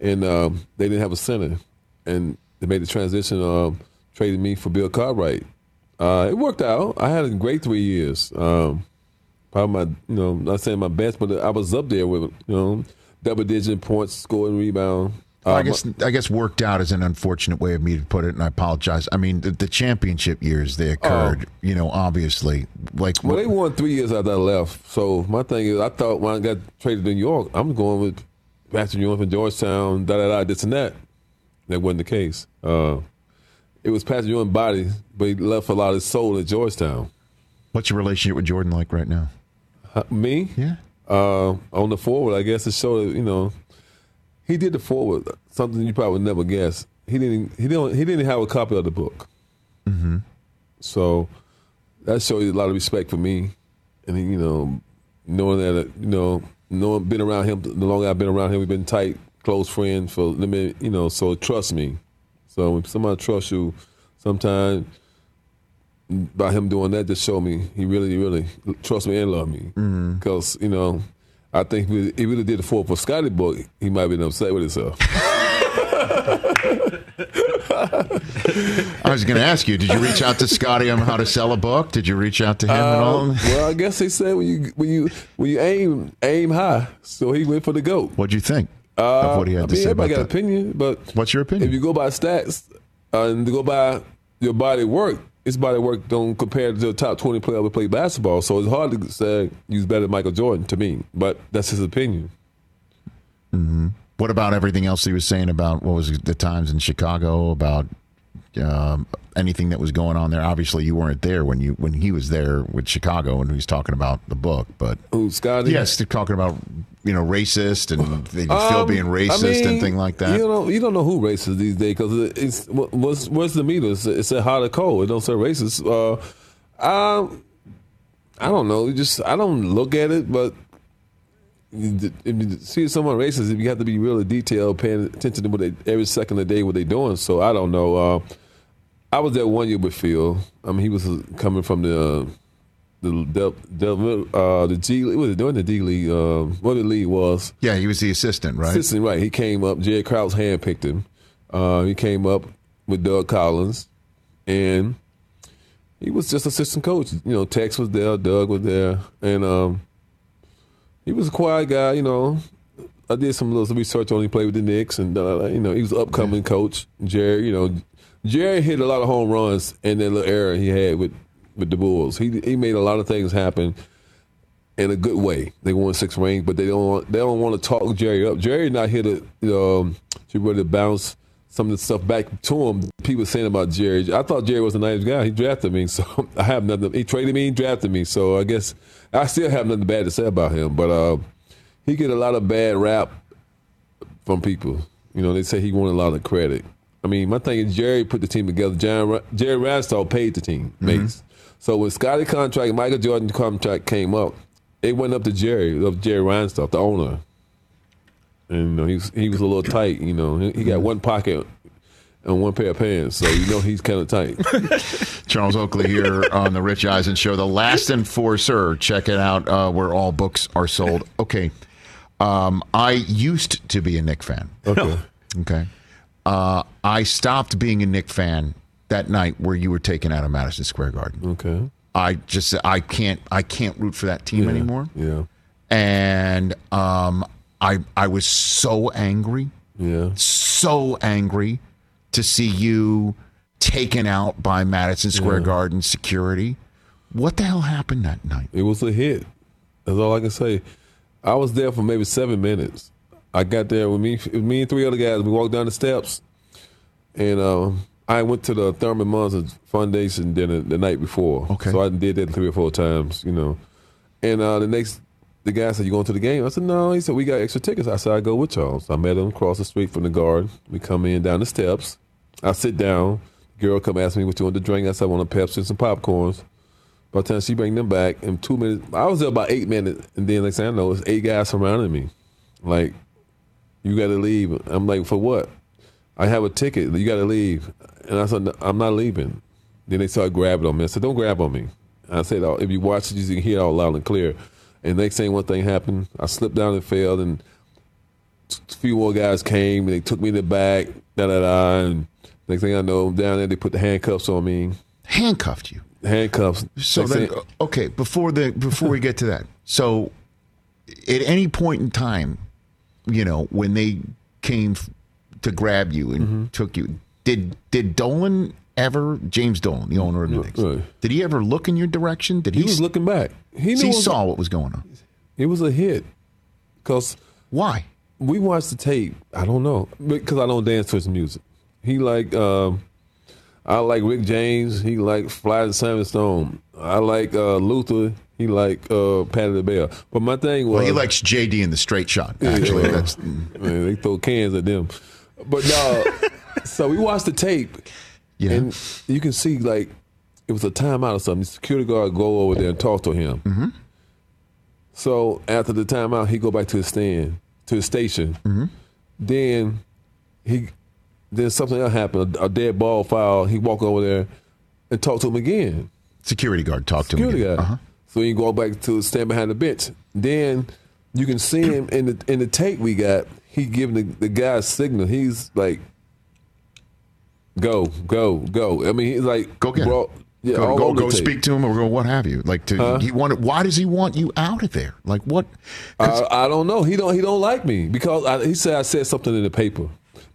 M: and um, they didn't have a center, and they made the transition. Um, traded me for Bill Cartwright. Uh, it worked out. I had a great three years. Um, probably my, you know, not saying my best, but I was up there with, you know, double digit points, scoring, rebound.
B: Well, I
M: Um,
B: guess I guess worked out is an unfortunate way of me to put it, and I apologize. I mean, the, the championship years they occurred, you know, obviously, like
M: Well,
B: what-
M: they won three years after I left. So my thing is, I thought when I got traded to New York, I'm going with Boston York from Georgetown, da da da, this and that. That wasn't the case. Uh, it was Patrick Ewing body, but he left a lot of his soul at Georgetown.
B: what's your relationship with Jordan like right now?
M: Uh, me?
B: Yeah.
M: Uh, on the forward, I guess it showed that, you know, he did the forward, something you probably would never guess. He didn't. He didn't. He didn't have a copy of the book.
B: Mm-hmm.
M: So that showed you a lot of respect for me, and you know, knowing that you know, knowing been around him the longer I've been around him, we've been tight, close friends for let me, you know, so trust me. So if somebody trusts you, sometimes by him doing that, just show me he really, really trust me and love me. Because you know, I think if he he really did it four for Scottie Boy, he might have been upset with himself.
B: I was going to ask you, did you reach out to Scottie on how to sell a book? Did you reach out to him at
M: Uh,
B: all?
M: well, I guess they said when you when you when you aim aim high, so he went for the goat.
B: What'd you think
M: Uh,
B: of what he had
M: I
B: to
M: mean,
B: say about
M: got
B: that?
M: opinion, but
B: What's your opinion?
M: if you go by stats uh, and go by your body work, his body work don't compare to the top twenty player who play basketball. So it's hard to say he's better than Michael Jordan to me, but that's his opinion.
B: hmm What about everything else he was saying about what was the times in Chicago about um, anything that was going on there? Obviously, you weren't there when you when he was there with Chicago and he was talking about the book, but
M: Scottie?
B: yes, they're talking about you know racist and they
M: Um,
B: being
M: I
B: racist
M: mean,
B: and thing like that.
M: You don't you don't know who racist these days because it's what's what's the meter? It's, it's a hot or cold. It don't say racist. Uh, I I don't know. Just I don't look at it, but you- if you see someone racist, you have to be really detailed, paying attention to what they every second of the day what they're doing. So I don't know. Uh, I was there one year with Phil. I mean, he was uh, coming from the. Uh, the Del, Del, uh, the G League, was it doing the D League? Uh, what the league was?
B: yeah, he was the assistant, right?
M: Assistant, right. He came up. Jerry Krause handpicked him. Uh, he came up with Doug Collins, and he was just assistant coach. You know, Tex was there, Doug was there, and um, he was a quiet guy. You know, I did some little research on him. He played with the Knicks, and uh, you know, he was an upcoming coach. Jerry, you know, Jerry hit a lot of home runs in that little era he had with with the Bulls. He he made a lot of things happen in a good way. They won six rings, but they don't want, they don't want to talk Jerry up. Jerry not here to you know, she really bounce some of the stuff back to him. People saying about Jerry. I thought Jerry was a nice guy. He drafted me, so I have nothing. He traded me, he drafted me, so I guess I still have nothing bad to say about him. But uh, he get a lot of bad rap from people. You know, they say he won a lot of credit. I mean, my thing is Jerry put the team together. Jerry, Jerry Radstall paid the team, mates. So when Scottie contract, Michael Jordan contract came up, it went up to Jerry, up Jerry Reinsdorf, the owner. And you know, he was, he was a little tight. You know, he, he got one pocket and one pair of pants, so you know he's kind of tight.
B: Charles Oakley here on the Rich Eisen Show. The Last Enforcer. Check it out uh, where all books are sold. Okay. Um, I used to be a Knick fan.
M: Okay.
B: Okay. Uh, I stopped being a Knick fan that night where you were taken out of Madison Square Garden.
M: Okay.
B: I just I can't I can't root for that team
M: Yeah,
B: anymore.
M: Yeah.
B: And um, I I was so angry,
M: Yeah.
B: so angry to see you taken out by Madison Square
M: Yeah.
B: Garden security. What the hell happened that night?
M: It was a hit. That's all I can say. I was there for maybe seven minutes. I got there with me, me and three other guys. We walked down the steps, and um, I went to the Thurman Munson Foundation dinner the night before.
B: Okay.
M: So I did that three or four times, you know. And uh, the next, the guy said, "You going to the game?" I said, "No." He said, "We got extra tickets." I said, "I go with y'all." So I met him across the street from the guard. We come in down the steps. I sit down. Girl come ask me what you want to drink. I said, I want a Pepsi and some popcorns. By the time she bring them back in two minutes, I was there about eight minutes, and then next thing I know, it's eight guys surrounding me. Like, you got to leave. I'm like, for what? I have a ticket. You got to leave. And I said, I'm not leaving. Then they started grabbing on me. I said, don't grab on me. I said, "Oh, if you watch it, you can hear it all loud and clear. And next thing, one thing happened. I slipped down and fell, and a few more guys came, and they took me in the back, da da da. And next thing I know, down there, they put the handcuffs on me.
B: Handcuffed you.
M: Handcuffs.
B: So
M: Next
B: then,
M: thing-
B: okay, before the before we get to that, so at any point in time, you know, when they came to grab you and
M: Mm-hmm.
B: took you, did did Dolan ever James Dolan, the owner of the Knicks,
M: right.
B: did he ever look in your direction? Did
M: he
B: he?
M: was looking back. He, knew
B: he
M: was-
B: saw what was going on.
M: It was a hit. Cause
B: why?
M: We watched the tape. I don't know because I don't dance to his music. He like um, I like Rick James. He like Fly the Simon Stone. I like uh, Luther. He like uh, Patti LaBelle. But my thing was
B: Well, he likes JD in the straight shot. Actually,
M: Yeah.
B: that's
M: Man, they throw cans at them. But no, so we watched the tape,
B: Yeah.
M: and you can see like it was a timeout or something. The security guard go over there and talk to him.
B: Mm-hmm.
M: So after the timeout, he go back to his stand, to his station.
B: Mm-hmm.
M: Then he, then something else happened. A, a dead ball foul. He walk over there and talk to him again.
B: security guard talked to him.
M: Security guy.
B: Uh-huh.
M: So he go back to stand behind the bench. Then you can see him in the in the tape we got. He giving the, the guy a signal. He's like, "Go, go, go." I mean, he's like,
B: Go get him.
M: bro, Yeah,
B: go go, go speak to him or go what have you. Like to
M: Huh?
B: he wanted. Why does he want you out of there? Like what?
M: I, I don't know. He don't. He don't like me because I, he said I said something in the paper,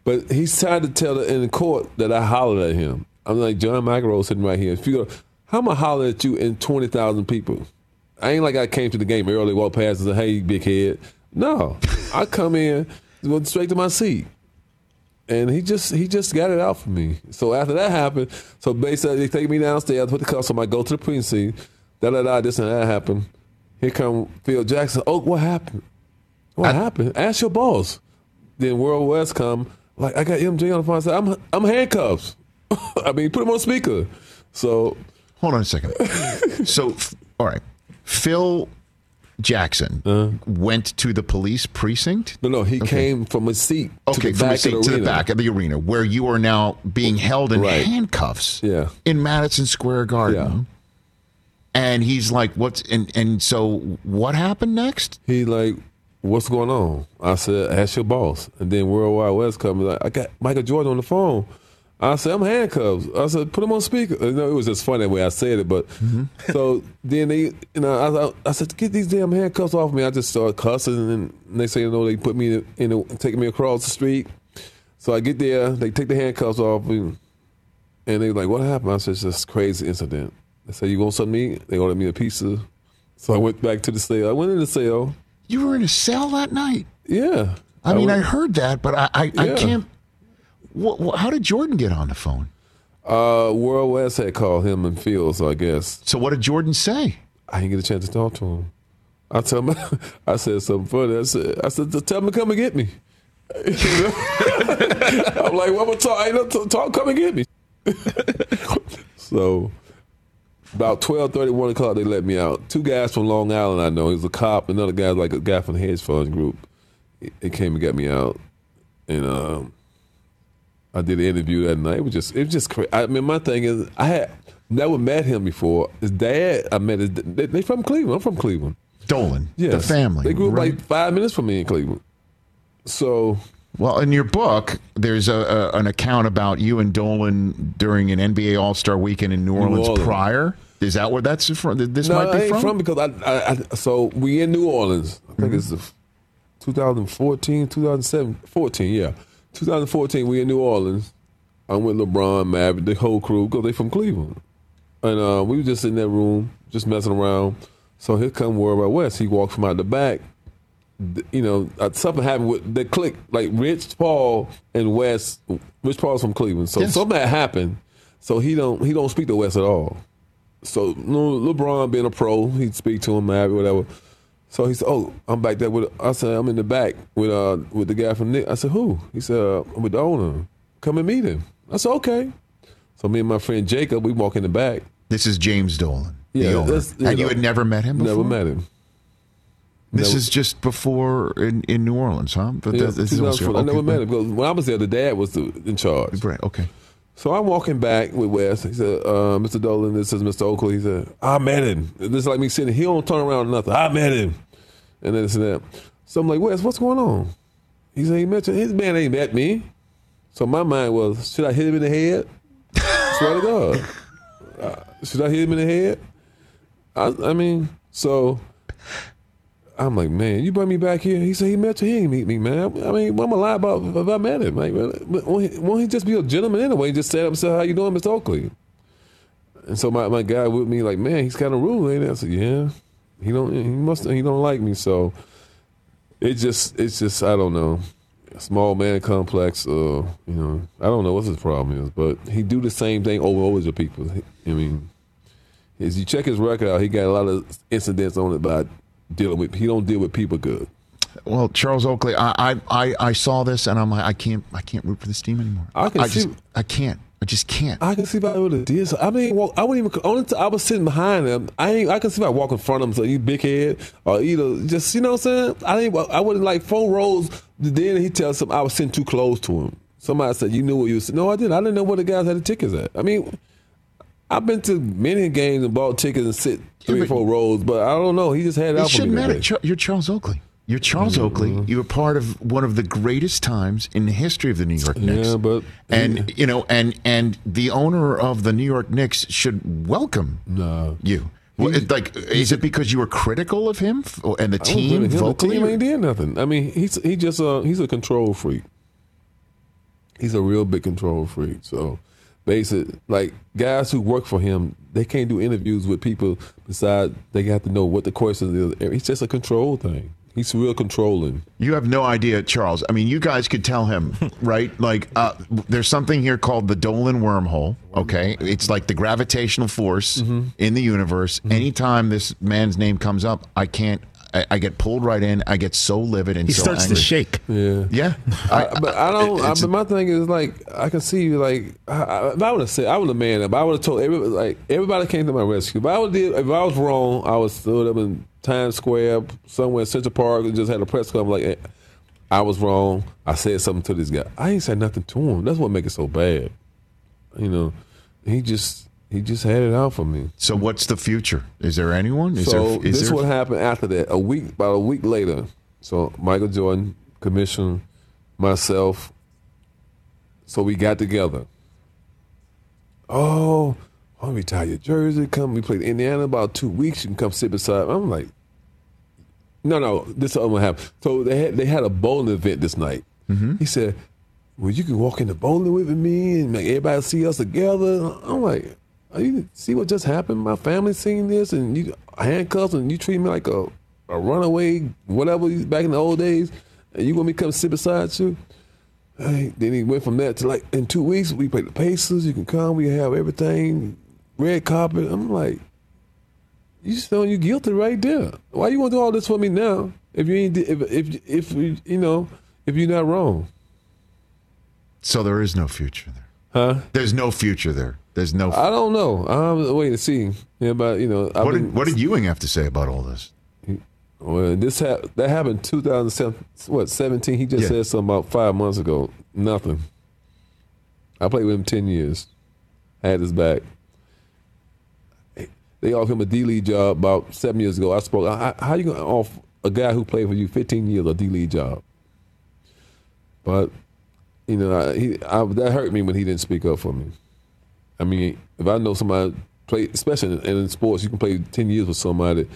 M: but he's trying to tell the, in the court that I hollered at him. I'm like John McEnroe sitting right here. If you go, how am I hollering at you in twenty thousand people? I ain't like I came to the game early, walked past and said, "Hey, big head." No, I come in, went straight to my seat, and he just he just got it out for me. So after that happened, so basically they take me downstairs, put the cuffs on, I go to the precinct, da da da, this and that happened. Here come Phil Jackson. Oh, what happened? What happened? Ask your boss. Then Worldwide Wes come. Like I got MJ on the phone. I said, I'm I'm handcuffs. I mean, put him on speaker. So
B: hold on a second. so all right, Phil Jackson uh-huh. went to the police precinct.
M: No, no, he
B: Okay.
M: came from a seat
B: Okay, from a seat
M: the
B: to the back of the arena where you are now being held in
M: Right.
B: handcuffs.
M: Yeah.
B: in Madison Square Garden. Yeah. And he's like, "What's?" And and so what happened next?
M: He like, what's going on? I said, ask your boss. And then Worldwide Wes comes like, I got Michael Jordan on the phone. I said, I'm handcuffed. I said, put him on speaker. You know, it was just funny the way I said it, but mm-hmm. so then they, you know, I, I said, get these damn handcuffs off me. I just started cussing, and next thing you know, they put me in, in taking me across the street. So I get there, they take the handcuffs off, and, and they like, what happened? I said, it's just a crazy incident. They said, you want something to eat? They ordered me a pizza. So I went back to the cell. I went in the cell.
B: You were in a cell that night.
M: Yeah.
B: I mean, I heard that, but I, I, I can't. Wh- wh- how did Jordan get on the phone?
M: Uh, Worldwide Wes had called him and Fields, I guess.
B: So what did Jordan say?
M: I didn't get a chance to talk to him. I tell him, I said something funny. I said, I said, tell him to come and get me. You know? I'm like, well, I'm gonna talk. I ain't no t- talk. Come and get me. so about 12, 1 o'clock, they let me out. Two guys from Long Island, I know. He was a cop. Another guy, like a guy from the hedge fund group. He- They came and got me out, and um, I did an interview that night. It was just, it was just crazy. I mean, my thing is, I had never met him before. His dad, I met his. They, they from Cleveland. I'm from Cleveland.
B: Dolan,
M: Yes.
B: the family.
M: They grew up
B: right?
M: like five minutes from me in Cleveland. So
B: Well, in your book, there's a, a an account about you and Dolan during an NBA All Star Weekend in New Orleans,
M: Orleans.
B: prior. Is that where that's from? This
M: no,
B: might be
M: I ain't
B: from.
M: from, because I, I, I. So we in New Orleans. I think mm-hmm. it's the 2014, 2007, 14. Yeah, 2014. We in New Orleans. I'm with LeBron, Maverick, the whole crew, because they from Cleveland, and uh, we was just in that room, just messing around. So here come Worldwide Wes. He walked from out the back. You know, uh, something happened with the click. Like Rich Paul and Wes. Rich Paul's from Cleveland, so
B: Yes.
M: something had happened. So he don't he don't speak to West at all. So no, LeBron being a pro, he'd speak to him, Maverick, whatever. So he said, "Oh, I'm back there with." I said, "I'm in the back with uh with the guy from Knick." I said, "Who?" He said, uh, "I'm with the owner. Come and meet him." I said, "Okay." So me and my friend Jacob, we walk in the back.
B: This is James Dolan,
M: Yeah,
B: the owner.
M: you
B: and you had never met him. Before?
M: Never met him.
B: This
M: Never-
B: is just before in, in New Orleans, huh? But
M: Yeah,
B: that- this is also-
M: 2004. I never met him because when I was there, the dad was the, in charge.
B: Right. Okay.
M: So I'm walking back with Wes. He said, uh, "Mr. Dolan, this is Mr. Oakley." He said, "I met him." This is like me sitting. He don't turn around or nothing. I met him, and then this and that. So I'm like, "Wes, what's going on?" He said, "He mentioned his man ain't met me." So my mind was, should I hit him in the head? Swear to God, uh, should I hit him in the head? I, I mean, so I'm like, man, you bring me back here. He said he met you. He ain't meet me, man. I mean, what am I lie about if I met him? Like, but won't he, won't he just be a gentleman anyway? He Just say up and say, how you doing, Mr. Oakley? And so my, my guy with me, like, man, he's kind of rude, ain't he? I said, yeah. He don't. He must. He don't like me. So it just. It's just. I don't know. Small man complex. Uh, you know. I don't know what his problem is, but he do the same thing over and over to people. I mean, as you check his record out, he got a lot of incidents on it about dealing with. He don't deal with people good.
B: Well, Charles Oakley, I, I, I, I saw this and I'm like, I can't, I can't root for this team anymore.
M: I can
B: just,
M: see-
B: I can't. I just can't.
M: I can see if I would have did. So I mean, walk, I wouldn't even. Only I was sitting behind him. I ain't. I can see if I walk in front of him. So you big head or either just you know what I'm saying. I didn't. I wouldn't like four rows. Then he tells some I was sitting too close to him. Somebody said you knew what you was. No, I didn't. I didn't know where the guys had the tickets at. I mean, I've been to many games and bought tickets and sit three or four roles, but I don't know. He just had it
B: It
M: out
B: shouldn't matter. Char- You're Charles Oakley. You're Charles Oakley. You're part of one of the greatest times in the history of the New York Knicks.
M: Yeah, but
B: and you know, and and the owner of the New York Knicks should welcome
M: No.
B: you. Well, it- like, is it because you were critical of him and the team
M: him.
B: vocally?
M: The team ain't did nothing. I mean, he's he just uh he's a control freak. He's a real big control freak. So basically, like guys who work for him, they can't do interviews with people besides they have to know what the questions is. It's just a control thing. He's real controlling.
B: You have no idea, Charles. I mean, you guys could tell him, right? Like, uh, there's something here called the Dolan wormhole. Okay, it's like the gravitational force
M: Mm-hmm.
B: in the universe. Anytime this man's name comes up, I can't. I, I get pulled right in. I get so livid and
E: He
B: so
E: starts
B: angry.
E: to shake.
M: Yeah.
B: Yeah,
M: I, but I don't. I, but my thing is like I can see you like I, I, if I would have said I would have man up. I would have told everybody like everybody came to my rescue. But I would did if I was wrong, I was stood up in Times Square somewhere in Central Park and just had a press conference like. eh, I was wrong. I said something to this guy. I ain't said nothing to him. That's what make it so bad. You know, he just he just had it out for me.
B: So what's the future? Is there anyone? Is
M: so
B: there? Is
M: this is
B: there?
M: what happened after that. A week, about a week later. So Michael Jordan, commissioned myself. So we got together. Oh, I'll retire your jersey. Come, we played Indiana about two weeks. You can come sit beside. me. I'm like, no, no, this is what happened. So they had they had a bowling event this night. Mm-hmm. He said, "Well, you can walk in the bowling with me and make everybody see us together." I'm like, "Are you see what just happened? My family seen this, and you handcuffs, and you treat me like a a runaway, whatever. Back in the old days, And you want me to come sit beside you? Hey, then he went from that to like in two weeks we play the Pacers. You can come. We have everything, red carpet. I'm like, you showing you guilty right there. Why you want to do all this for me now? If you ain't, if if if you know if you're not wrong.
B: So there is no future there.
M: Huh?
B: There's no future there. There's no.
M: I don't know. I'm waiting to see. Yeah, but you know, I've
B: what
M: been-
B: did what did Ewing have to say about all this?
M: Well, this ha- that happened 2007. What 17? He just
B: Yeah.
M: said something about five months ago. Nothing. I played with him ten years. I Had his back. They offered him a D League job about seven years ago. I spoke. How, how you gonna offer a guy who played for you 15 years a D League job? But you know, I, he, I, that hurt me when he didn't speak up for me. I mean, if I know somebody play, especially in, in sports, you can play 10 years with somebody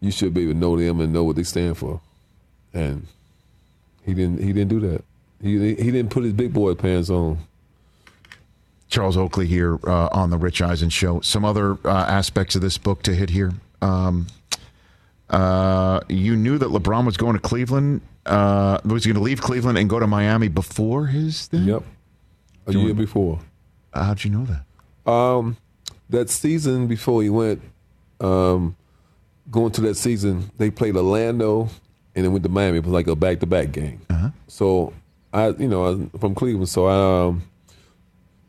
M: you should be able to know them and know what they stand for. And he didn't. He didn't do that. He he didn't put his big boy pants on.
B: Charles Oakley here uh, on the Rich Eisen show. Some other uh, aspects of this book to hit here. Um, uh, you knew that LeBron was going to Cleveland. Uh, was he going to leave Cleveland and go to Miami before his thing.
M: Yep, a year before.
B: How'd you know that?
M: Um, that season before he went, um, going to that season, they played Orlando and then went to Miami. It was like a back to back game. So I, you know, I'm from Cleveland, so I um,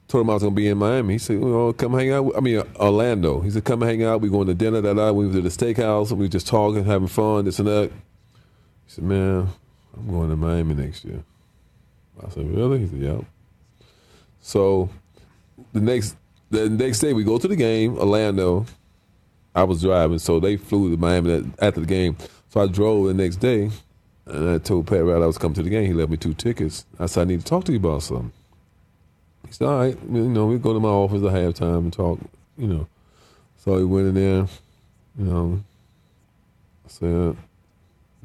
M: told him I was gonna be in Miami. He said, "You know, come hang out." with- I mean, uh, Orlando. He said, "Come hang out. We going to dinner that night. We went to the steakhouse. We were just talking, having fun, this and that." He said, "Man, I'm going to Miami next year." I said, "Really?" He said, "Yep." So the next the next day we go to the game, Orlando. I was driving, so they flew to Miami after the game. So I drove the next day, and I told Pat Riley I was coming to the game. He left me two tickets. I said I need to talk to you about something. He said, "All right, you know, we go to my office at halftime and talk." You know, so he went in there. You know, I said,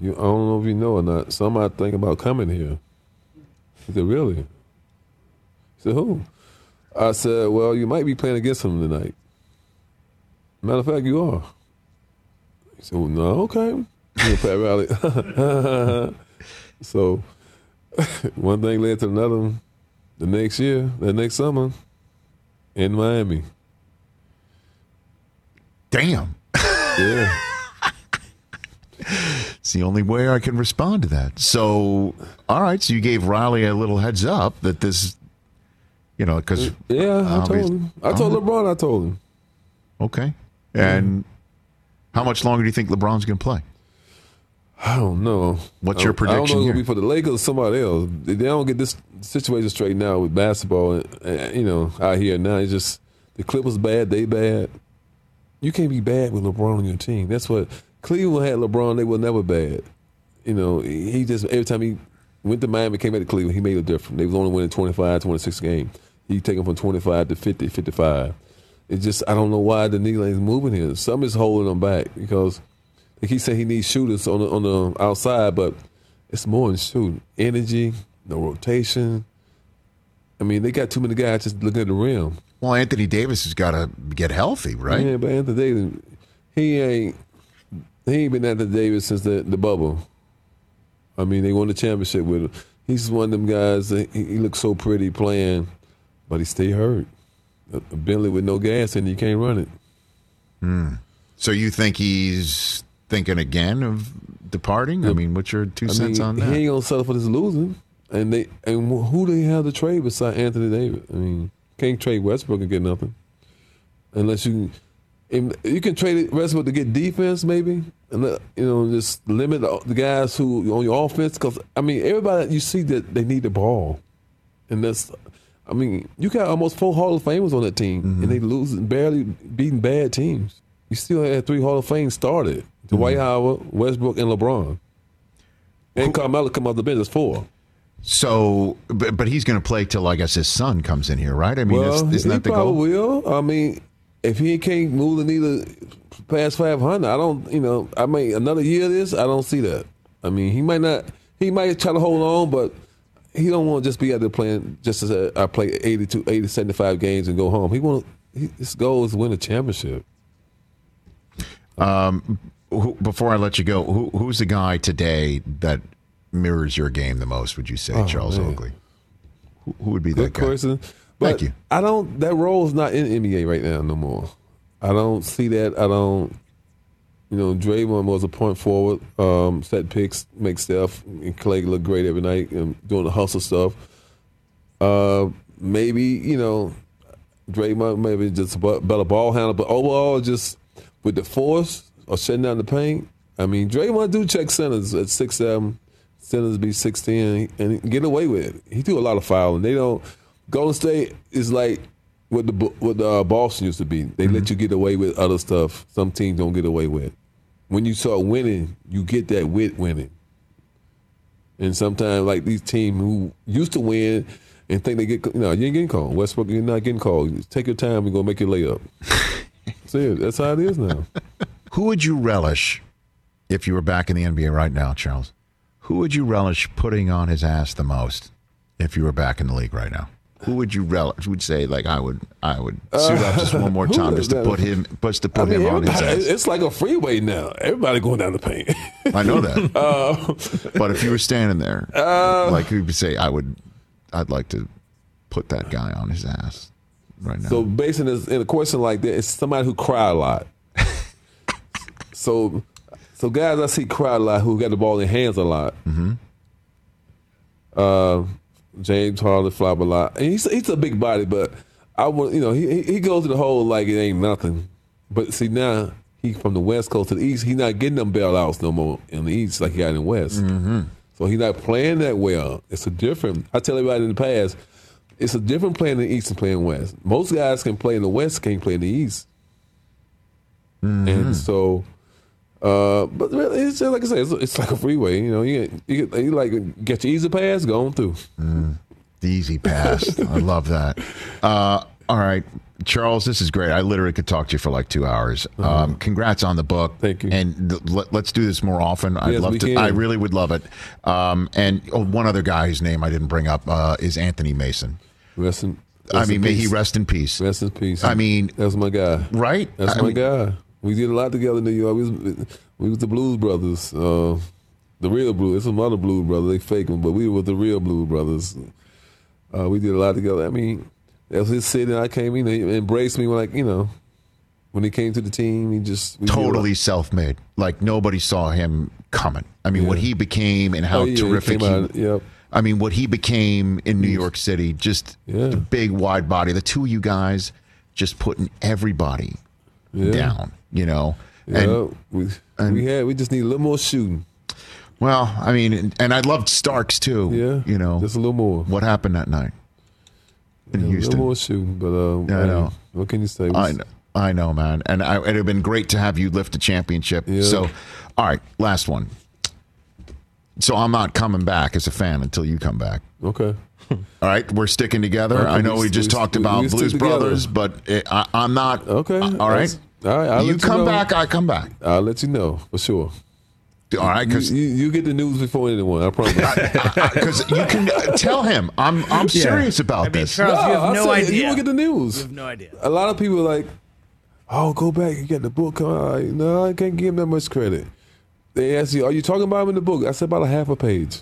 M: "You, I don't know if you know or not. Somebody think about coming here." He said, "Really?" He said, "Who?" I said, "Well, you might be playing against him tonight." Matter of fact, you are. He said, well, "No, okay." You Pat Riley. so one thing led to another. The next year, the next summer, in Miami.
B: Damn.
M: Yeah.
B: It's the only way I can respond to that. So, all right. So you gave Riley a little heads up that this, you know, because
M: Yeah, I told him. I told LeBron. I told him.
B: Okay. And mm-hmm. how much longer do you think LeBron's going to play?
M: I don't know.
B: What's your
M: don't- I don't
B: prediction
M: know if
B: here?
M: it'll be for the Lakers or somebody else. They they don't get this situation straight now with basketball. And, and, you know, out here now, it's just the Clippers bad. They bad. You can't be bad with LeBron on your team. That's what Cleveland had. LeBron, they were never bad. You know, he just every time he went to Miami, came back to Cleveland, he made a difference. They was only winning 25, 26 games. He take them from 25 to 50, 55. It's just I don't know why the knee lane's moving here. Something is holding them back because keep saying he needs shooters on the on the outside, but it's more than shooting. Energy, no rotation. I mean, they got too many guys just looking at the rim.
B: Well, Anthony Davis has got to get healthy, right?
M: Yeah, but Anthony Davis, he ain't he ain't been Anthony Davis since the the bubble. I mean, they won the championship with him. He's one of them guys. That he, he looks so pretty playing, but he stay hurt. A, a Bentley with no gas and you can't run it.
B: Hmm. So you think he's thinking again of departing? I mean, what's your two
M: I
B: cents
M: mean,
B: on that?
M: He ain't gonna settle for this losing. And they and who do they have to trade beside Anthony Davis? I mean, can't trade Westbrook and get nothing unless you if you can trade Westbrook to get defense maybe, and let, you know just limit the, guys who on your offense because I mean everybody you see that they need the ball, and that's I mean you got almost four Hall of Famers on that team and mm-hmm. they losing barely beating bad teams. You still had three Hall of Fame started: Dwight Howard, Westbrook, and LeBron. And Carmelo come off the bench. That's four.
B: So, but, but he's going to play till I guess his son comes in here, right? I mean,
M: well,
B: is, isn't that the goal?
M: will. I mean, if he can't move the needle past five hundred, I don't. You know, I mean, another year of this, I don't see that. I mean, he might not. He might try to hold on, but he don't want to just be out there playing just as a, I play 82, 80, 75 games and go home. He want he, his goal is to win a championship.
B: Um, who, before I let you go, who, who's the guy today that mirrors your game the most? Would you say,
M: Oh,
B: Charles
M: man.
B: Oakley? Who, who would be
M: Good
B: that guy?
M: question. But
B: Thank you.
M: I don't. That role is not in NBA right now no more. I don't see that. I don't. You know, Draymond was a point forward, um, set picks, make stuff, and Clay look great every night, and doing the hustle stuff. Uh, maybe you know, Draymond maybe just a better ball handler, but overall, just with the force or shutting down the paint. I mean, Draymond do check centers at six seven, centers be sixteen, and get away with it. He do a lot of fouling. They don't. Golden State is like what the what the uh, Boston used to be. They let you get away with other stuff. Some teams don't get away with. When you start winning, you get that with winning. And sometimes, like these teams who used to win and think they get, you know, you ain't getting called. Westbrook, you're not getting called. Take your time and go make your layup. See, that's how it is now.
B: Who would you relish if you were back in the NBA right now, Charles? Who would you relish putting on his ass the most if you were back in the league right now? Who would you relish? Would say like I would? I would suit up just one more time just to put him, just to
M: I
B: put
M: mean,
B: him on his ass.
M: it's like a freeway now. Everybody going down the paint.
B: I know that.
M: Uh,
B: but if you were standing there,
M: Uh,
B: like you would say, I would, I'd like to put that guy on his ass right now.
M: So basing this in a question like that, it's somebody who cry a lot. So, so guys I see cry a lot who got the ball in hands a lot.
B: Mhm.
M: Uh, James Harden flop a lot. And he's he's a big body, but I want you know he he- goes to the hole like it ain't nothing. But see now he from the west coast to the east, he not getting them bailouts no more in the east like he got in the west.
B: Mhm.
M: So he's not playing that well. It's a different. I tell everybody in the past, it's a different playing in the East and playing West. Most guys can play in the West, can't play in the East. And so, uh, but it's just like I said, it's, it's like a freeway. You know, you you, you like get your easy pass going through.
B: The easy pass. I love that. Uh, all right, Charles, this is great. I literally could talk to you for like two hours. Um, congrats on the book.
M: Uh-huh. Thank you.
B: And th- let, let's do this more often. I'd
M: Yes,
B: love to.
M: can.
B: I really would love it. Um, and oh, one other guy whose name I didn't bring up uh, is Anthony Mason.
M: Rest
B: I mean, may he rest in peace.
M: Rest in peace.
B: I mean,
M: that's my guy.
B: Right?
M: That's
B: I
M: my
B: mean-
M: guy. We did a lot together in New York. We was, we was the Blues Brothers, uh, the real Blues. It's some other Blues Brothers. They fake them, but we were the real Blues Brothers. Uh, we did a lot together. I mean, that was his city. I came in. He embraced me when, like you know, when he came to the team. He just we did a lot.
B: Totally self-made. Like nobody saw him coming. I mean, what he became and how
M: Oh, yeah, he
B: terrific he.
M: out- yep.
B: I mean, what he became in New York City, just the big wide body. The two of you guys just putting everybody
M: Yeah.
B: down. You know, and
M: we we had we just need a little more shooting.
B: well, I mean, and, and I loved Starks too. Yeah, you know,
M: just a little more.
B: What happened that night in
M: Yeah,
B: Houston?
M: A little more shooting, but uh,
B: Yeah, I know.
M: What can you say?
B: I know, I know, man, and I, it'd have been great to have you lift a championship.
M: Yeah.
B: So, all right, last one. So I'm not coming back as a fan until you come back.
M: Okay.
B: All right, we're sticking together.
M: Okay,
B: I know
M: we-
B: we just
M: we-
B: talked
M: we-
B: about Blues
M: together.
B: Brothers, but it, I, I'm not.
M: Okay.
B: All right.
M: That's- All right. I'll
B: you
M: let
B: come
M: know.
B: back, I come back.
M: I'll let you know for sure.
B: All right, because
M: you, you get the news before anyone. I promise.
B: because you can uh, tell him I'm I'm
M: Yeah.
B: serious about
M: I mean,
B: this.
M: Charles, you have
F: I
M: no
F: said
M: idea.
F: You
M: You will get the news.
F: You have no idea.
M: A lot of people are like, "Oh, go back and get the book." Come on. No, I can't give him that much credit. They ask you, "Are you talking about him in the book?" I said about a half a page.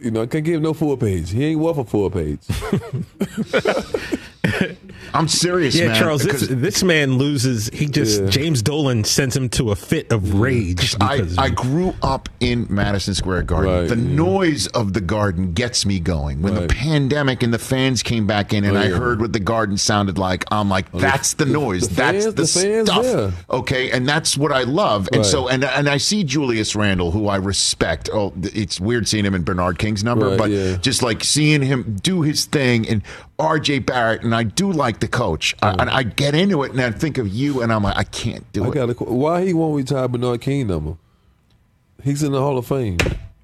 M: You know, I can't give him no full page. He ain't worth a full page.
B: I'm serious,
E: yeah,
B: man.
E: Charles, this, this man loses. He just
M: Yeah.
E: James Dolan sends him to a fit of rage.
B: I,
E: because
B: I grew up in Madison Square Garden.
M: Right,
B: the
M: yeah.
B: noise of the garden gets me going. When the pandemic and the fans came back in and
M: Oh,
B: I heard what the garden sounded like, I'm like,
M: oh,
B: that's the,
M: the-
B: noise.
M: the
B: that's
M: fans-
B: the,
M: the fans,
B: stuff.
M: yeah.
B: Okay, and that's what I love. And
M: Right.
B: so and and I see Julius Randle, who I respect. Oh, it's weird seeing him in Bernard King's number,
M: Right,
B: but
M: yeah.
B: just like seeing him do his thing and RJ Barrett, and I do like the coach. I, and I get into it and I think of you and I'm like, I can't do
M: I
B: it.
M: got a, qu- why he won't retire Bernard King number? He's in the Hall of Fame.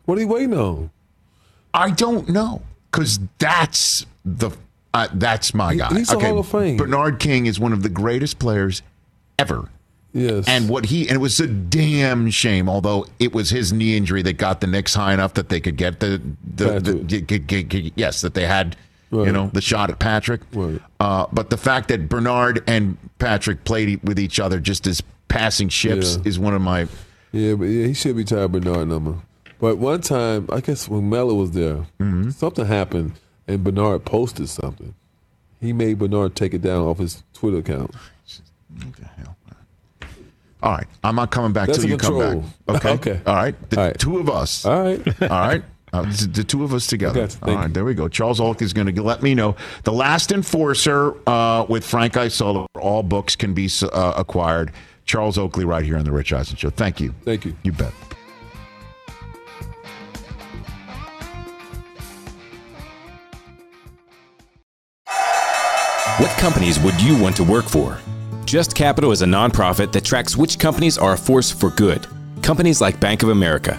M: What are you waiting on?
B: I don't know because that's the uh, that's my
M: He-
B: guy.
M: he's a Hall of Fame.
B: Bernard King is one of the greatest players ever.
M: Yes.
B: And what he and it was a damn shame, although it was his knee injury that got the Knicks high enough that they could get the the, the, yes that they had you know the shot at Patrick.
M: Right.
B: Uh, but the fact that Bernard and Patrick played with each other just as passing ships
M: Yeah.
B: is one of my
M: Yeah, but yeah, he should retire Bernard number. But one time, I guess when Melo was there,
B: Mm-hmm.
M: something happened, and Bernard posted something. He made Bernard take it down off his Twitter account.
B: All right, I'm not coming back
M: That's
B: till you come back. Okay.
M: Okay.
B: All right. The two of us.
M: All right.
B: All right. Uh, the the two of us together.
M: Okay,
B: All right, there we go. Charles Olk is going to let me know. The Last Enforcer uh, with Frank Isola. All books can be uh, acquired. Charles Oakley, right here on the Rich Eisen Show. Thank you.
M: Thank you.
B: You bet.
I: What companies would you want to work for? Just Capital is a nonprofit that tracks which companies are a force for good. Companies like Bank of America,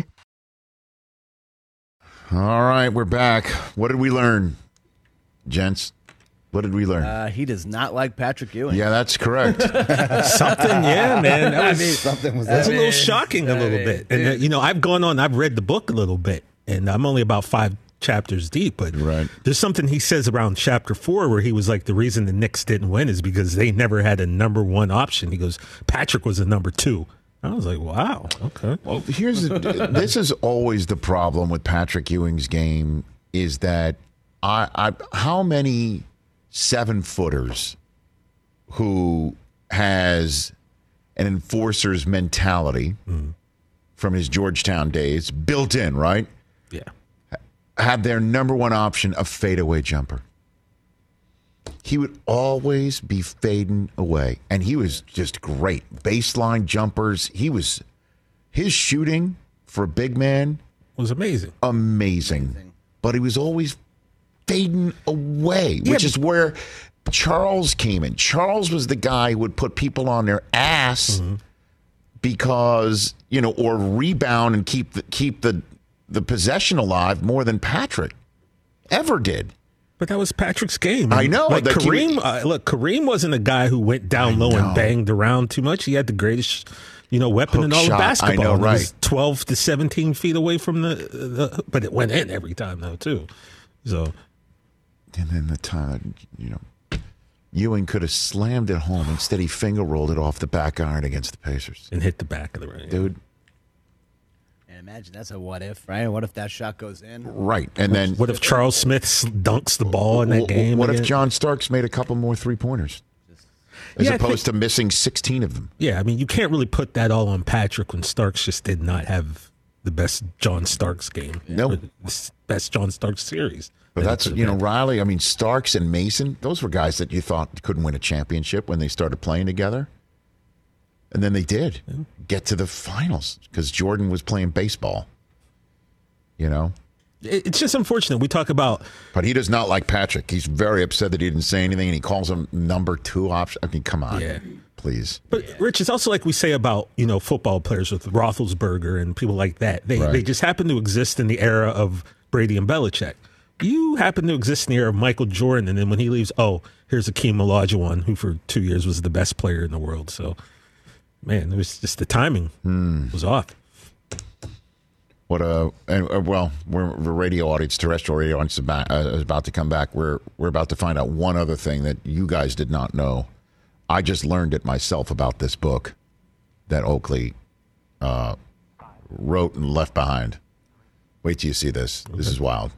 B: All right, we're back. What did we learn, gents? What did we learn?
F: Uh, he does not like Patrick Ewing.
B: yeah, that's correct.
E: Something, yeah, man. That
F: I
E: was,
F: mean,
H: Something was
E: that's a little shocking a little bit. And, uh, you know, I've gone on, I've read the book a little bit, and I'm only about five chapters deep, but
B: Right.
E: there's something he says around chapter four where he was like, the reason the Knicks didn't win is because they never had a number one option. He goes, Patrick was a number two. I was like, wow, okay.
B: Well, here's the, this is always the problem with Patrick Ewing's game is that I, I how many seven footers who has an enforcer's mentality from his Georgetown days built in, right?
E: Yeah.
B: Have their number one option a fadeaway jumper. He would always be fading away, and he was just great. Baseline jumpers. He was his shooting for a big man
E: was amazing.
B: Amazing. But he was always fading away, which is where Charles came in. Charles was the guy who would put people on their ass mm-hmm. because, you know, or rebound and keep the, keep the the possession alive more than Patrick ever did.
E: But that was Patrick's game.
B: I know,
E: Like Kareem, uh, look, Kareem wasn't a guy who went down low
B: know.
E: and banged around too much. He had the greatest, you know, weapon in all
B: shot,
E: of
B: I
E: basketball.
B: know,
E: and was
B: right.
E: Twelve to seventeen feet away from the, the, but it went in every time though too. So
B: And then the time, you know, Ewing could have slammed it home. Instead, he finger rolled it off the back iron against the Pacers.
E: and hit the back of the ring.
B: Dude,
F: imagine that's a what if, right? What if that shot goes in?
B: right. And then
E: What if Charles Smith dunks the ball in that game?
B: What if? John Starks made a couple more three pointers? As
E: Yeah, I
B: opposed to missing 16 of them.
E: Yeah, I mean, you can't really put that all on Patrick when Starks just did not have the best John Starks game.
B: No.
E: Or the best John Starks series.
B: But that's, you know. Riley, I mean, Starks and Mason, those were guys that you thought couldn't win a championship when they started playing together. And then they did get to the finals because Jordan was playing baseball. You know?
E: It's just unfortunate. We talk about
B: But he does not like Patrick. He's very upset that he didn't say anything and he calls him number two option. I mean, come on.
E: Yeah.
B: Please.
E: But Rich, it's also like we say about you know football players with Roethlisberger and people like that. They
B: Right.
E: they just happen to exist in the era of Brady and Belichick. You happen to exist in the era of Michael Jordan, and then when he leaves, oh, here's Hakeem Olajuwon, who for two years was the best player in the world. So, man, it was just the timing
B: Hmm.
E: was off.
B: What a and, uh, well, we're the radio audience, terrestrial radio audience is about, uh, is about to come back. We're we're about to find out one other thing that you guys did not know. I just learned it myself about this book that Oakley uh, wrote and left behind. Wait till you see this. This is wild.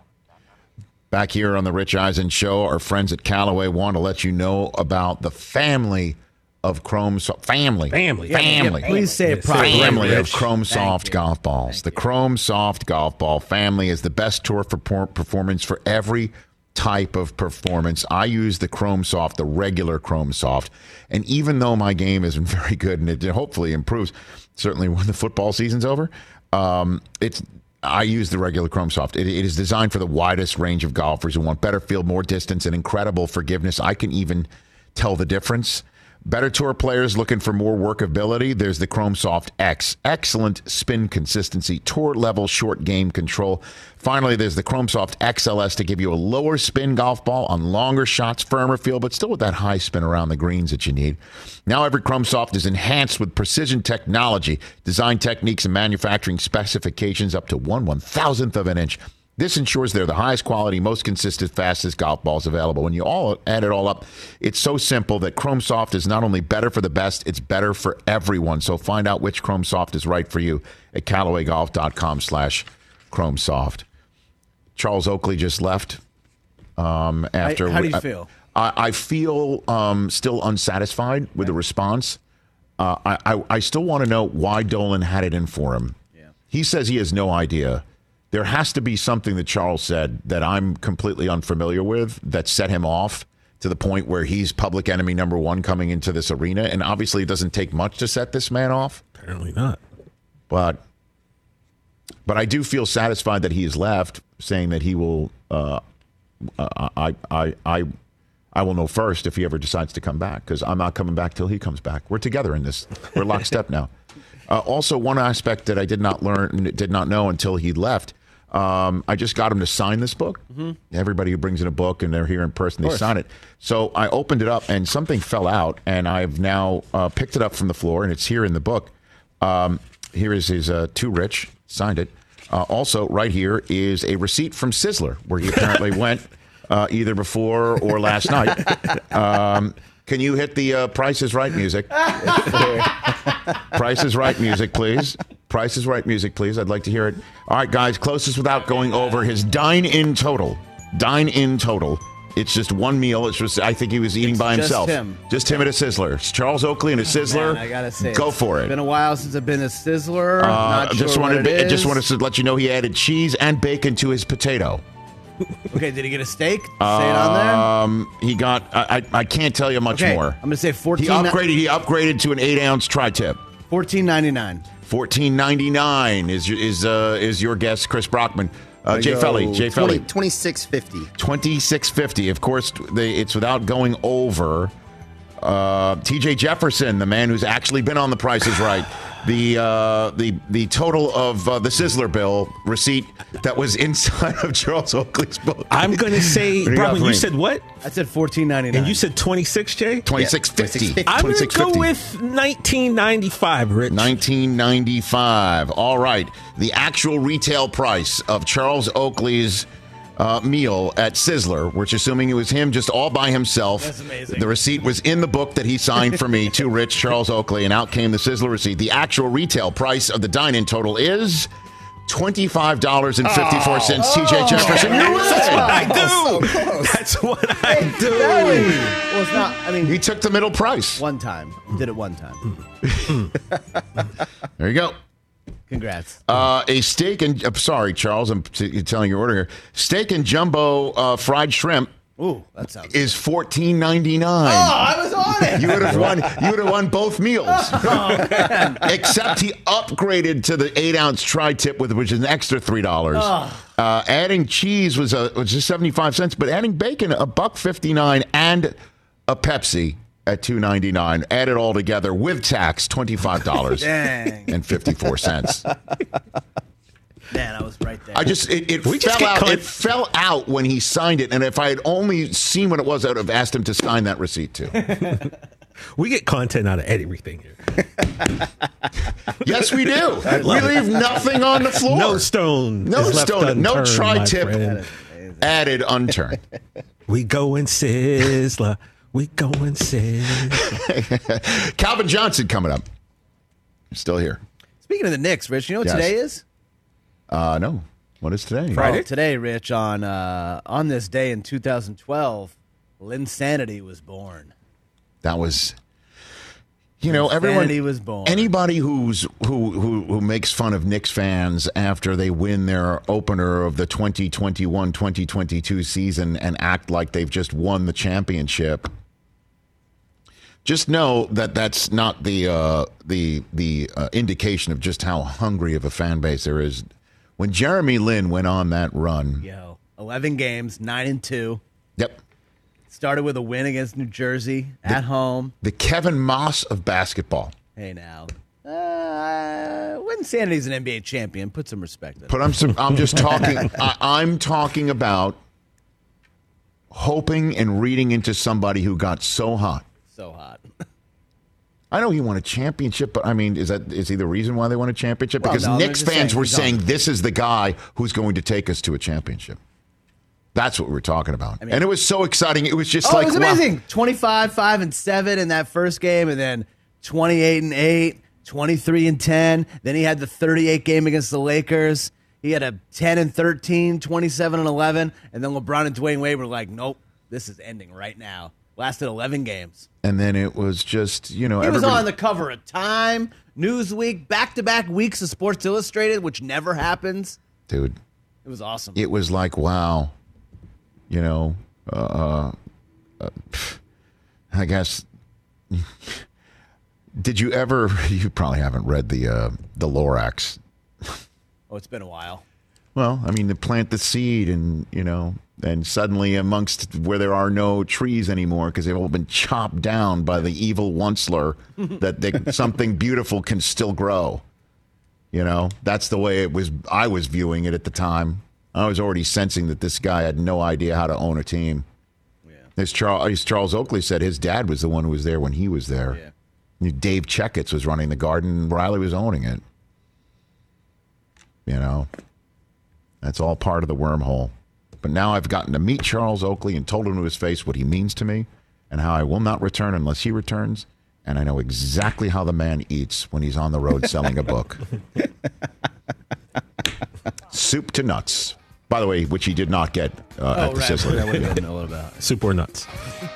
B: Back here on the Rich Eisen Show, our friends at Callaway want to let you know about the family of Chrome so- family,
E: Family. Yeah,
B: family.
F: yeah, please say it properly.
B: Family of Chrome Soft golf balls. The Chrome Soft golf ball family is the best tour for por- performance for every type of performance. I use the Chrome Soft, the regular Chrome Soft, and even though my game isn't very good and it hopefully improves, certainly when the football season's over, um, it's I use the regular Chrome Soft. It, it is designed for the widest range of golfers who want better field, more distance, and incredible forgiveness. I can even tell the difference. Better tour players looking for more workability. There's the Chrome Soft X. Excellent spin consistency, tour level short game control. Finally, there's the Chrome Soft XLS to give you a lower spin golf ball on longer shots, firmer feel, but still with that high spin around the greens that you need. Now every Chrome Soft is enhanced with precision technology, design techniques, and manufacturing specifications up to one one thousandth of an inch. This ensures they're the highest quality, most consistent, fastest golf balls available. When you all add it all up, it's so simple that Chrome Soft is not only better for the best, it's better for everyone. So find out which Chrome Soft is right for you at CallawayGolf.com slash Chrome Soft. Charles Oakley just left. Um, after
F: how do you
B: I-
F: feel?
B: I, I feel um, still unsatisfied with the response. Uh, I, I, I still want to know why Dolan had it in for him. He says he has no idea. There has to be something that Charles said that I'm completely unfamiliar with that set him off to the point where he's public enemy number one coming into this arena. And obviously, it doesn't take much to set this man off.
E: Apparently not.
B: But but I do feel satisfied that he has left, saying that he will. Uh, uh, I I I I will know first if he ever decides to come back because I'm not coming back till he comes back. We're together in this. We're lockstep now. Uh, also, one aspect that I did not learn, and did not know until he left. Um, I just got him to sign this book. Everybody who brings in a book and they're here in person, they sign it. So I opened it up and something fell out, and I've now uh, picked it up from the floor, and it's here in the book. Um, here is his uh, too rich signed it. Uh, also, right here is a receipt from Sizzler, where he apparently went uh, either before or last night. Um, can you hit the uh, Price is Right music? Price is Right music, please. Price is Right music, please. I'd like to hear it. All right, guys, closest without going over his dine in total. Dine in total. It's just one meal. It's just I think he was eating by himself.
F: just
B: himself.
F: him.
B: Just him at a Sizzler. It's Charles Oakley and a Sizzler.
F: Man, I gotta say,
B: go for it.
F: It's Been a while since I've been a sizzler.
B: Uh,
F: Not sure
B: just
F: what
B: wanted
F: it
B: to, just wanted to let you know he added cheese and bacon to his potato.
F: Okay, did he get a steak? Say it on there.
B: Um, he got. I, I I can't tell you much
F: Okay,
B: more.
F: I'm gonna say 14
B: He upgraded. He upgraded to an eight ounce tri tip.
F: Fourteen ninety nine.
B: Fourteen ninety nine is your- is uh is your guess, Chris Brockman. Uh, Jay Feely. Jay Feely.
H: 2650.
B: Twenty six fifty. Of course, they, it's without going over. Uh, T.J. Jefferson, the man who's actually been on The Price is Right. The uh, the the total of uh, the Sizzler bill receipt that was inside of Charles Oakley's book.
E: I'm going to say,
B: What you got
E: Brockman,
B: for
E: you said what?
F: I said fourteen ninety nine.
E: And you said 26, Jay?
B: 2650.
E: I'm going to go with 1995, Rich.
B: 1995. All right. The actual retail price of Charles Oakley's uh, meal at Sizzler, which assuming it was him just all by himself.
F: That's amazing.
B: The receipt was in the book that he signed for me to Rich Charles Oakley, and out came the Sizzler receipt. The actual retail price of the dine-in total is. Twenty-five dollars and fifty-four cents. TJ Jefferson, you're
E: That's what
B: right.
E: I do. That's what I do.
F: Well, it's not. I mean,
B: He took the middle price.
F: one time. Did it one time.
B: There you go.
F: Congrats.
B: Uh, a steak and uh, sorry, Charles, I'm t- telling your order here. Steak and jumbo uh, fried shrimp
F: Ooh, that sounds.
B: is fourteen ninety nine.
F: Oh, I was on it.
B: You would have won. You would have won both meals. Except he upgraded to the eight ounce tri tip with which is an extra three dollars. Uh, adding cheese was a was just seventy five cents, but adding bacon a buck fifty nine and a Pepsi at two ninety nine. Add it all together with tax twenty five dollars and fifty four cents.
F: Man, I was right there.
B: I just it, it
E: We just
B: fell out.
E: con-
B: It fell out when he signed it, and if I had only seen what it was, I would have asked him to sign that receipt too.
E: We get content out of everything here.
B: yes, we do. We leave nothing on the floor.
E: No stone.
B: No
E: is
B: stone. No
E: unturned, my
B: tri-tip added unturned.
E: We go in Sizzler. We going sis.
B: Calvin Johnson coming up. Still here.
F: Speaking of the Knicks, Rich, you know what
B: Yes.
F: today is?
B: Uh, no. What is today?
F: Well, today, Rich, on uh, on this day in 2012, Linsanity was born.
B: That was, you know, everyone.
F: Insanity was born.
B: Anybody who's who who who makes fun of Knicks fans after they win their opener of the 2021-2022 season and act like they've just won the championship. Just know that that's not the uh, the the uh, indication of just how hungry of a fan base there is. When Jeremy Lin went on that run,
F: Yo, 11 games, nine and two.
B: Yep.
F: Started with a win against New Jersey at home.
B: the Kevin Moss of basketball.
F: Hey now, uh, Linsanity's an NBA champion. Put some respect in it.
B: But I'm su- I'm just talking. I, I'm talking about hoping and reading into somebody who got so hot.
F: So hot.
B: I know he won a championship, but I mean, is that is he the reason why they won a championship?
F: Well,
B: Because
F: no,
B: Knicks fans
F: saying
B: were saying this is the guy who's going to take us to a championship. That's what we're talking about, and it was so exciting. It was just
F: oh,
B: like
F: it was
B: wow.
F: amazing. 25, 5, and 7 in that first game, and then 28 and 8, 23 and 10. Then he had the 38 game against the Lakers. He had a 10 and 13, 27 and 11. And then LeBron and Dwyane Wade were like, nope, this is ending right now. Lasted 11 games.
B: And then it was just you know
F: He was on the cover of Time, Newsweek, back to back weeks of Sports Illustrated, which never happens.
B: dude.
F: It was awesome.
B: it was like wow you know uh, uh i guess did you ever you probably haven't read the uh the lorax
F: Oh, it's been a while.
B: Well i mean to plant the seed and you know and suddenly amongst where there are no trees anymore because they've all been chopped down by the evil Once-ler that they, something beautiful can still grow you know, that's the way it was. I was viewing it at the time. I was already sensing that this guy had no idea how to own a team. Yeah. As Charles, as Charles Oakley said, his dad was the one who was there when he was there. Yeah. Dave Checketts was running the garden, and Riley was owning it. You know, that's all part of the wormhole. But now I've gotten to meet Charles Oakley and told him to his face what he means to me and how I will not return unless he returns. And I know exactly how the man eats when he's on the road selling a book. Soup to nuts. By the way, which he did not get uh,
F: Oh,
B: at the
F: right.
B: Sizzler.
F: That would have been a little about.
E: Soup or nuts.